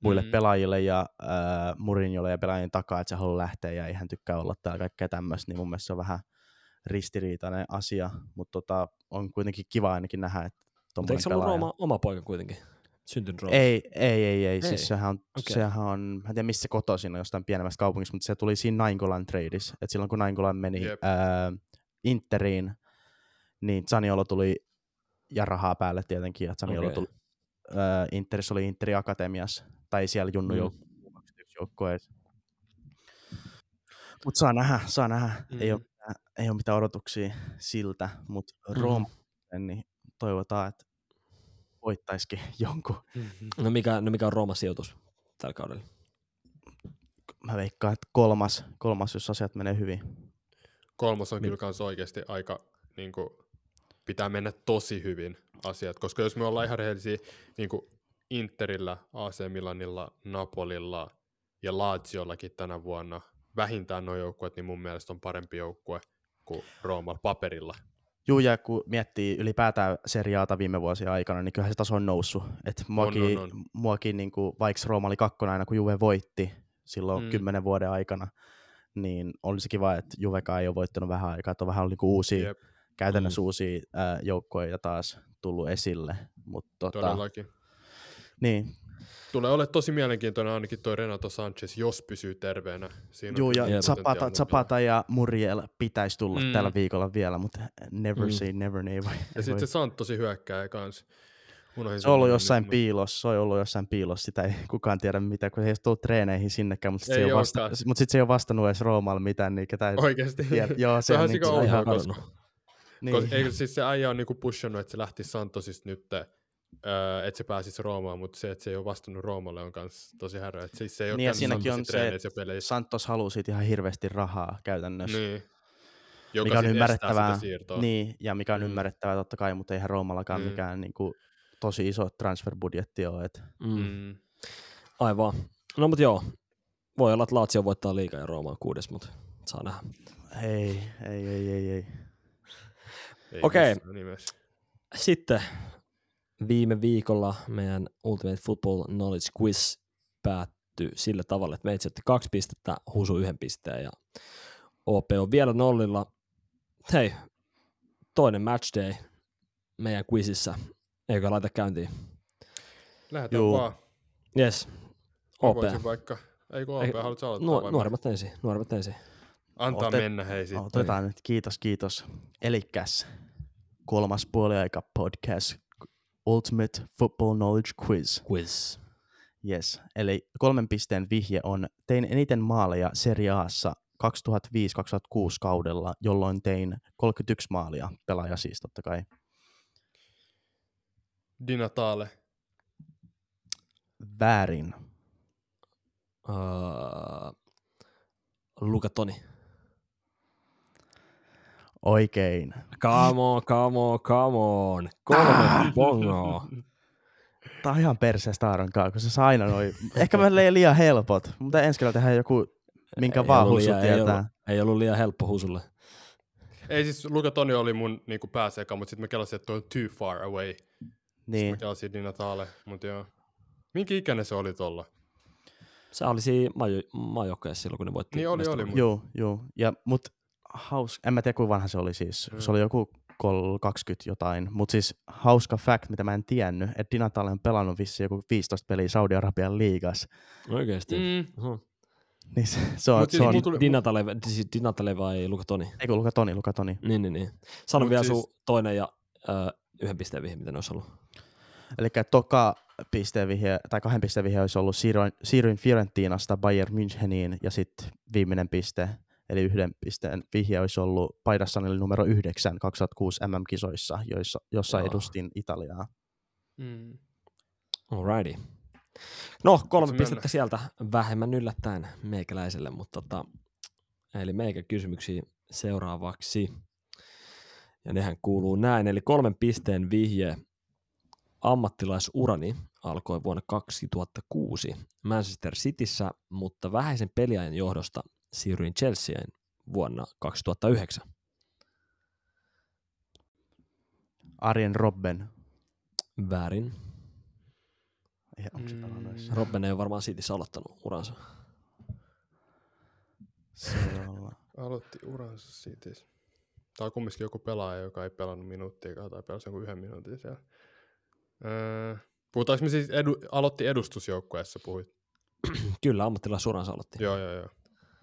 muille Mm. pelaajille ja äh, Murinjolle ja pelaajien takaa, että se haluaa lähteä ja ei hän tykkää olla täällä kaikkea tämmöistä, niin mun mielestä se on vähän ristiriitainen asia, mutta tota, on kuitenkin kiva ainakin nähdä, että Mutta tommonen eikö se ollut pelaaja... Rooma, oma poika kuitenkin? Syntynyt Roomassa? Ei, ei, ei, ei. Ei. Siis sehän on, okay. sehän on, mä en tiedä missä se kotoisin on jostain pienemmästä kaupungista, mutta se tuli siinä Nainggolan tradeissa. Et silloin kun Nainggolan meni Jep. ää, Interiin, niin Zaniolo tuli ja rahaa päälle tietenkin, ja Zaniolo Okei. tuli ää, Interissä oli Interi Akatemiassa, tai siellä Junnu Mm. mm. joukkueessa. Mutta saa nähdä, saa nähdä. Mm. Ei, Mm. ole, mitään- ei ole mitään odotuksia siltä, mutta. Rooma, niin toivotaan, että voittaisikin jonkun. No mikä, no mikä on Rooman sijoitus tällä kaudella? mä veikkaan, että kolmas, kolmas, jos asiat menee hyvin. Kolmos on Niin. kyllä kans oikeasti aika, niin kuin, pitää mennä tosi hyvin asiat, koska jos me ollaan ihan rehellisiä, niin kuin Interillä, AC Milanilla, Napolilla ja Laziollakin tänä vuonna, vähintään nuo joukkueet, niin mun mielestä on parempi joukkue kuin Roomalla paperilla. Juu, ja kun miettii ylipäätään seriaata viime vuosien aikana, niin kyllähän se taso on noussut. Et muakin, on, on. muakin niin kuin, vaikka Rooma oli kakkonen aina, kun Juve voitti silloin Mm. mm. kymmenen vuoden aikana, niin olisi kiva, että Juvekaan ei ole voittanut vähän aikaa, että on vähän niin kuin uusia, Jep, käytännössä Mm. uusia ää, joukkoja taas tullut esille. Mut, tota, todellakin. niin, Tulee olemaan tosi mielenkiintoinen ainakin toi Renato Sanchez, jos pysyy terveenä. Siinä kyllä ja. Zapata, Zapata ja Muriel pitäisi tulla Mm. tällä viikolla vielä, mutta never Mm. say never, ne ei voi. Ja sitten se Santosi hyökkää kans. Unohdin Se on ollut jossain nimen. piilossa, se on ollut jossain piilossa, sitä ei kukaan tiedä mitä, kun se ei ole tullut treeneihin sinnekään, mutta sitten se, ei ole vasta, mut sit se ei ole vastannut edes Roomalle mitään, niin ketä ei Oikeesti. tiedä. Joo, se Se on on ihan koska. Niin. koska eikö siis se äijä on niinku pushannut, että se lähti Santosista nyt, öö, että se pääsisi Roomaan, mutta se, että se ei ole vastannut Roomalle on kans tosi härä. Et siis se ei ole Niin ja siinäkin on se, peleissä. Santos haluaa siitä ihan hirveästi rahaa käytännössä. Niin. Joka mikä on ymmärrettävää. Niin, ja mikä on Mm. mm. ymmärrettävää totta kai, mutta eihän Roomallakaan Mm. mikään niin kuin, tosi iso transferbudjetti ole. Et, Mm. Mm. Aivan. No mut joo, voi olla, että Lazio voittaa liigaa ja Rooma on kuudes, mutta saa nähdä. ei, ei, ei, ei, ei. Ei Okei. missään nimessä. Sitten viime viikolla meidän Ultimate Football Knowledge Quiz päättyi sillä tavalla, että meitsi otti kaksi pistettä, Husu yhden pisteen ja OP on vielä nollilla. Hei, toinen match day meidän quizissä. Eikö laita käyntiin? Lähdetään Juu. vaan. Yes, OP. vaikka, ei kun OP, Ei, haluatko aloittaa Nuor- nuoremmat ensin, nuoremmat ensin. Antaa Otet- mennä hei sitten. Otetaan nyt, kiitos, kiitos. Elikäs kolmas puoliaika podcast Ultimate Football Knowledge Quiz. Quiz. Yes, eli kolmen pisteen vihje on, tein eniten maaleja Serie A:ssa 2005-2006 kaudella, jolloin tein 31 maalia, pelaaja siis totta kai. Di Natale. Väärin. Uh, Luka Toni. Oikein. Come on, come on, come on. Kolme bongoa. Tää on ihan perseestä Aaronkaan, kun se saa aina noin. Ehkä vähän liian helpot, mutta ensi kerralla tehdään joku, minkä Ei vaan husu liian- ei tietää. ollut, ei ollut liian helppo husulle. Ei siis Luka Toni oli mun niinku pääseka, mutta sitten mä kelasin, että toi on too far away. Niin. Sitten Niin. mä kelasin Di Natale, mutta joo. Minkä ikäinen se oli tolla? Se oli siinä maajo- maajoukkueessa silloin, kun ne voitti. Niin oli, oli, Joo, joo. Ja, mut haus, en mä tiedä kuinka vanha se oli siis. Mm. Se oli joku kol 20 jotain. Mutta siis hauska fact, mitä mä en tiennyt, että Dinatale on pelannut vissi joku 15 peliä Saudi-Arabian liigas. Oikeesti. Mm. Uh-huh. Niin se, se on, Mut se siis on tuli- Dinatale, siis Dinatale vai Luka Toni? eikö Luka Toni, Luka Toni. Niin, niin, niin. Sano Mut vielä siis- sun toinen ja ö, yhden pisteen vihje, miten ne olisi ollut. Eli toka pisteen vihje, tai kahden pisteen vihje olisi ollut siirroin, siirryin Fiorentinasta Bayern Müncheniin ja sitten viimeinen piste, eli yhden pisteen vihje olisi ollut paidassani oli numero 9 2006 MM-kisoissa, joissa, jossa Joo. edustin Italiaa. Mm. Alrighty. No, kolme Se pistettä mennä. sieltä vähemmän yllättäen meikäläiselle, mutta tota, eli meikä kysymyksiä seuraavaksi. Ja nehän kuuluu näin, eli kolmen pisteen vihje. Ammattilaisurani alkoi vuonna 2006 Manchester Cityssä, mutta vähäisen peliajan johdosta siirryin Chelseaen vuonna 2009. Arjen Robben. Väärin. Ei, onko se pelannut edes? Robben ei ole varmaan Cityssä aloittanut uransa. Se. Aloitti uransa siitä. Tämä on kumminkin joku pelaaja, joka ei pelannut minuuttia tai pelasi jonkun yhden minuutin siellä. Öö, puhutaanko me siis, edu, aloitti edustusjoukkueessa puhuit? Kyllä, ammattilaisuransa aloitti. Joo, joo, joo.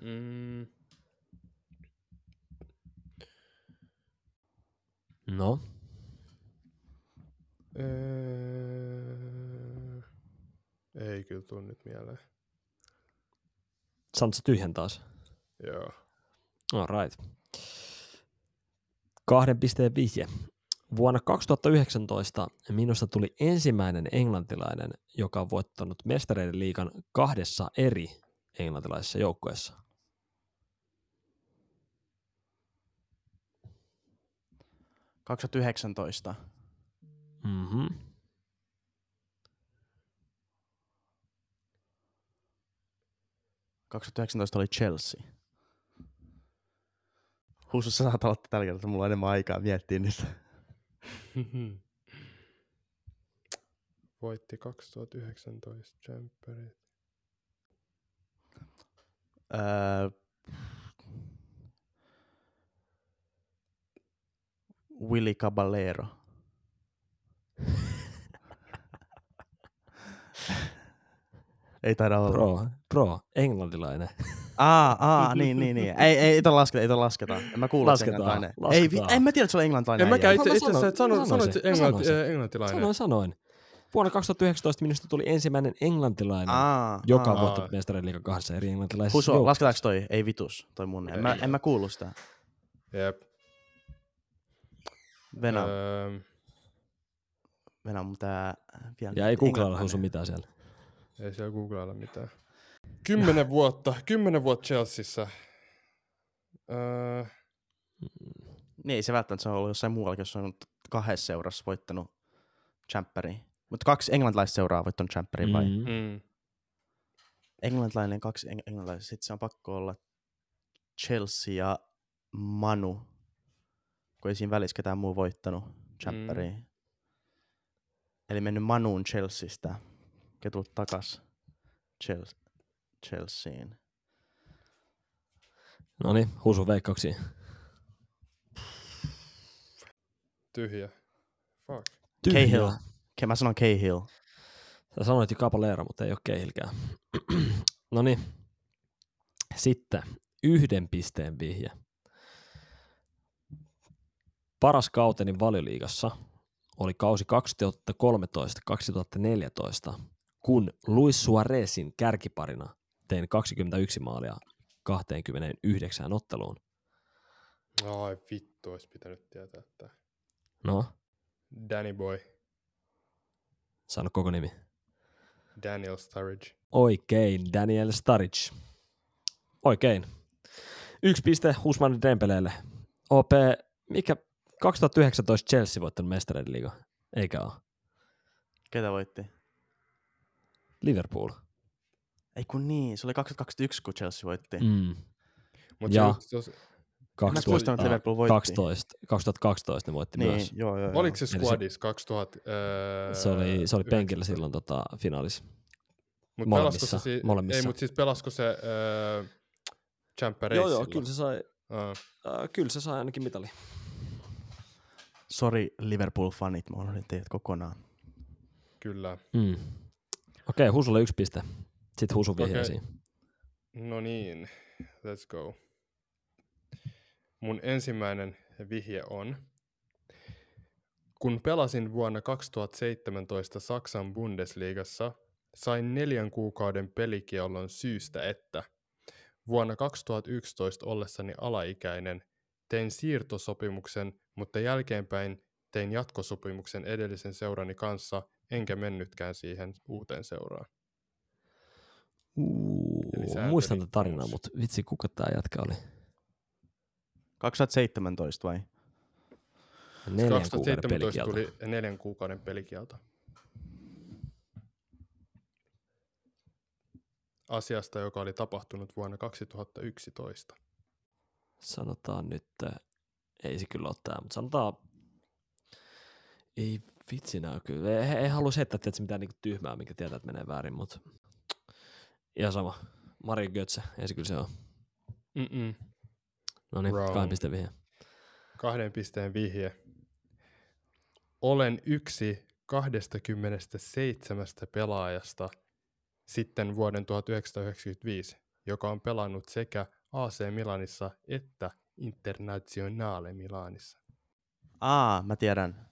Mm, No, öö, ei kyllä tuu nyt mieleen. sanot sä tyhjän taas. Joo. All right. Kahden pisteen vihje. Vuonna 2019 minusta tuli ensimmäinen englantilainen, joka on voittanut mestareiden liigan kahdessa eri englantilaisessa joukkueessa. – 2019. Mm-hmm. – 2019 oli Chelsea. Husu, sä saat aloittaa tällä kertaa, mulla on enemmän aikaa miettiä nyt. Voitti 2019 Champerit. Öö, Willy Caballero. Ei taida olla. Pro, pro, englantilainen. Aa, aa, niin, niin, niin. Ei, ei, ei lasketa, ei lasketa. En mä kuule, että Lasketaan. Ei, lasketaan. en mä tiedä, että se on englantilainen. En mäkään äijä. itse, asiassa, että sanoit sanoin sen. englantilainen. Sanoin, sanoin. Vuonna 2019 minusta tuli ensimmäinen englantilainen, Aa, joka aa. voittanut mestareiden liigan kahdessa eri englantilaisessa joukkueessa. lasketaanko toi? Ei vitus, toi mun. En mä, en mä kuulu sitä. Jep. Venä, Öö, Venä mun tää vielä. Ja ei googlailla. Husu mitään siellä. ei siellä googlailla mitään. Kymmenen vuotta, kymmenen vuotta Chelseassa. Öö, Niin ei se välttämättä se on ollut jossain muuallakin, jos on kahdessa seurassa voittanut Champeria. Mutta kaksi englantilaista seuraa voittanut Champeria vai? Mm. mm, Englantilainen, kaksi eng- englantilaista. Sitten se on pakko olla Chelsea ja Manu. Kun ei siinä välissä ketään muu voittanut Champeria. Mm. Eli mennyt Manuun Chelseastä. Ja tullut takas Chelsea, Chelseain. No niin, Husu veikkauksia. tyhjä. Fuck. Cahill. Ke- Mä sanon Cahill. Sä sanoit jo Capalera, mutta ei ole Cahillkään. no niin. Sitten yhden pisteen vihje. Paras kauteni valioliigassa oli kausi 2013-2014, kun Luis Suarezin kärkiparina tein 21 maalia 29 otteluun. Ai vittu, olisi pitänyt tietää että No, Danny Boy, sano koko nimi. Daniel Sturridge. Oikein, Daniel Sturridge. Oikein. Yksi piste Usman Dembeleelle. OP, mikä 2019 Chelsea voittanut mestareiden liiga? Eikä ole. Ketä voitti? Liverpool. Ei kun niin, se oli 2021, kun Chelsea voitti. Mm. Mut Ja- se, se, se, Mä muistan, että Liverpool voitti. 12, 2012 ne voitti Niin, myös. joo, joo, joo. oliko se squadis 2000? Öö, Se oli, se oli penkillä 19? silloin tota, finaalissa. Mut molemmissa, se, molemmissa. Ei, mutta siis pelasko se öö, Champereissa? Joo, joo, kyllä se sai, Aa, äh, kyllä se sai ainakin mitali. Sori Liverpool-fanit, mä unohdin teidät kokonaan. kyllä. Mm. Okei, okay, Husulle yksi piste. Sitten Husu vihjaisi. No niin, let's go. Mun ensimmäinen vihje on, kun pelasin vuonna 2017 Saksan Bundesliigassa, sain neljän kuukauden pelikiellon syystä, että vuonna 2011 ollessani alaikäinen tein siirtosopimuksen, mutta jälkeenpäin tein jatkosopimuksen edellisen seurani kanssa, enkä mennytkään siihen uuteen seuraan. Uu, sääntö muistan tätä tarinaa, mutta vitsi, kuka tämä jätkä oli? 2017 vai? Neljän kuukauden 2017 pelikielto. tuli neljän kuukauden pelikielto. asiasta, joka oli tapahtunut vuonna 2011. Sanotaan nyt, ei se kyllä ole tämä, mutta sanotaan, ei vitsi nää kyllä. Ei, ei halua heittää tietysti mitään niinku tyhmää, mikä tietää, että menee väärin, mutta ihan sama. Mario Götze, ei se kyllä se on. Mm-mm. No niin, Wrong. kahden pisteen vihje. Kahden pisteen vihje. Olen yksi 27 pelaajasta sitten vuoden 1995, joka on pelannut sekä AC Milanissa että Internazionale Milanissa. Aa, mä tiedän.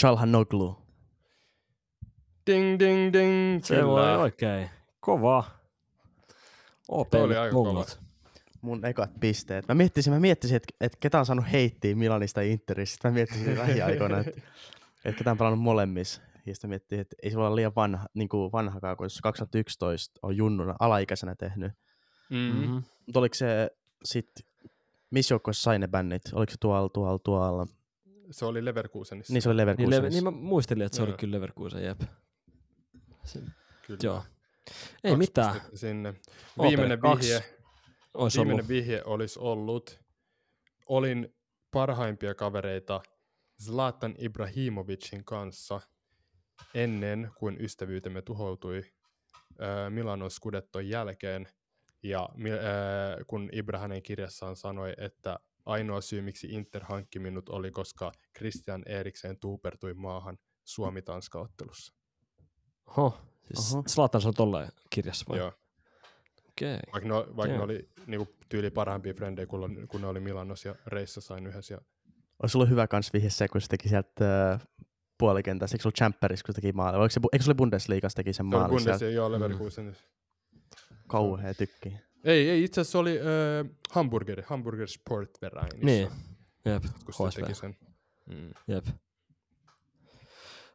Chalhanoglu. Ding, ding, ding. Se voi oikein. Kova. OP oli aika bongot. Mun ekat pisteet. Mä miettisin, mä miettisin että et ketä on saanut heittiä Milanista ja Interistä. Mä miettisin lähiaikoina, että et ketä on pelannut molemmissa. Ja sitten miettii, että ei se voi olla liian vanha, niin kuin vanhakaan, kun jos 2011 on junnuna alaikäisenä tehnyt. Mm-hmm. Mm-hmm. Mutta oliko se sitten, missä joukkueessa sai ne bännit? Oliko se tuolla, tuolla, tuolla? Se oli Leverkusenissa. Niin se oli Niin, Leverkusenissa. Leve, niin mä muistelin, että se oli Joo. kyllä Leverkusen, jep. Se, Kyllä. joo. Ei Kaksi mitään. Sinne. Viimeinen kaksi vihje, Ois viimeinen ollut. vihje olisi ollut, olin parhaimpia kavereita Zlatan Ibrahimovicin kanssa ennen kuin ystävyytemme tuhoutui äh, Milanon Scudetton jälkeen. Ja äh, kun Ibra hänen kirjassaan sanoi, että ainoa syy, miksi Inter hankki minut, oli koska Christian Eriksen tuupertui maahan Suomi-Tanska-ottelussa. Oho, siis Oho. Zlatan sanoi tolleen kirjassa vai? Joo. Okei. Vaikka, ne, vaikka ne Joo. oli niinku, tyyli parhaimpia frendejä, kun, kun ne oli Milanossa ja reissa sain yhdessä. Ja Olisi ollut hyvä kans vihje se, kun se teki sieltä äh, puolikentässä. Eikö se ollut Champerissa, kun se teki maali? Oliko se, eikö se oli Bundesliigassa teki sen se oli maalin Bundes sieltä? ja joo, Leverkusen. Kauhea tykki. Ei, ei, itse asiassa se oli äh, Hamburger, Hamburger Sportvereinissa. Niin, jep, kun se teki sen. Mm. Jep.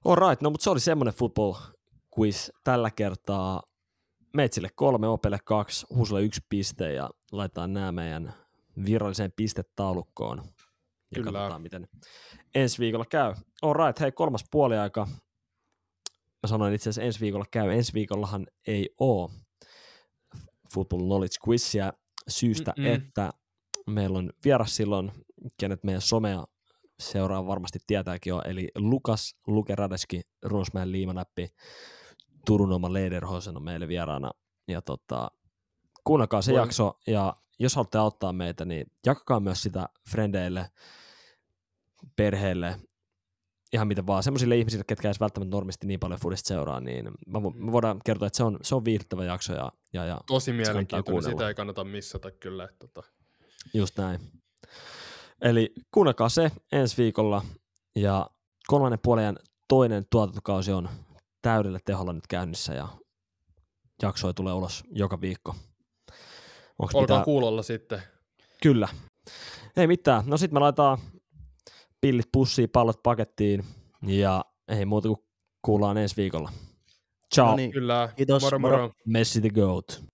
Alright, no mutta se oli semmonen football quiz tällä kertaa. Meitsille kolme, Opelle kaksi, Husulle yksi piste ja laitetaan nämä meidän viralliseen pistetaulukkoon. Ja Kyllä. katsotaan, miten ensi viikolla käy. Alright, hei kolmas puoliaika. Mä sanoin itse asiassa ensi viikolla käy. Ensi viikollahan ei oo football knowledge quizia syystä, Mm-mm. että meillä on vieras silloin, kenet meidän somea seuraa varmasti tietääkin jo, eli Lukas Lukeradeski, Runsmäen liimanäppi, Turun oma Lederhosen on meille vieraana. Ja tota, kuunnelkaa se Voi- jakso, ja jos haluatte auttaa meitä, niin jakakaa myös sitä frendeille, perheelle, ihan mitä vaan, semmoisille ihmisille, ketkä edes välttämättä normisti niin paljon foodista seuraa, niin mä, vo- me voidaan kertoa, että se on, se on viihdyttävä jakso, ja, ja, ja Tosi mielenkiintoinen, sitä ei kannata missata kyllä. Että, tota. Just näin. Eli kuunnelkaa se ensi viikolla ja kolmannen puolen toinen tuotantokausi on täydellä teholla nyt käynnissä ja jaksoja tulee ulos joka viikko. Onks Olkaa pitää... kuulolla sitten. Kyllä. Ei mitään. No sit me laitetaan pillit pussiin, pallot pakettiin ja ei muuta kuin kuullaan ensi viikolla. Ciao. No niin, Kyllä. Kiitos, moro. moro. moro. Messi the Goat.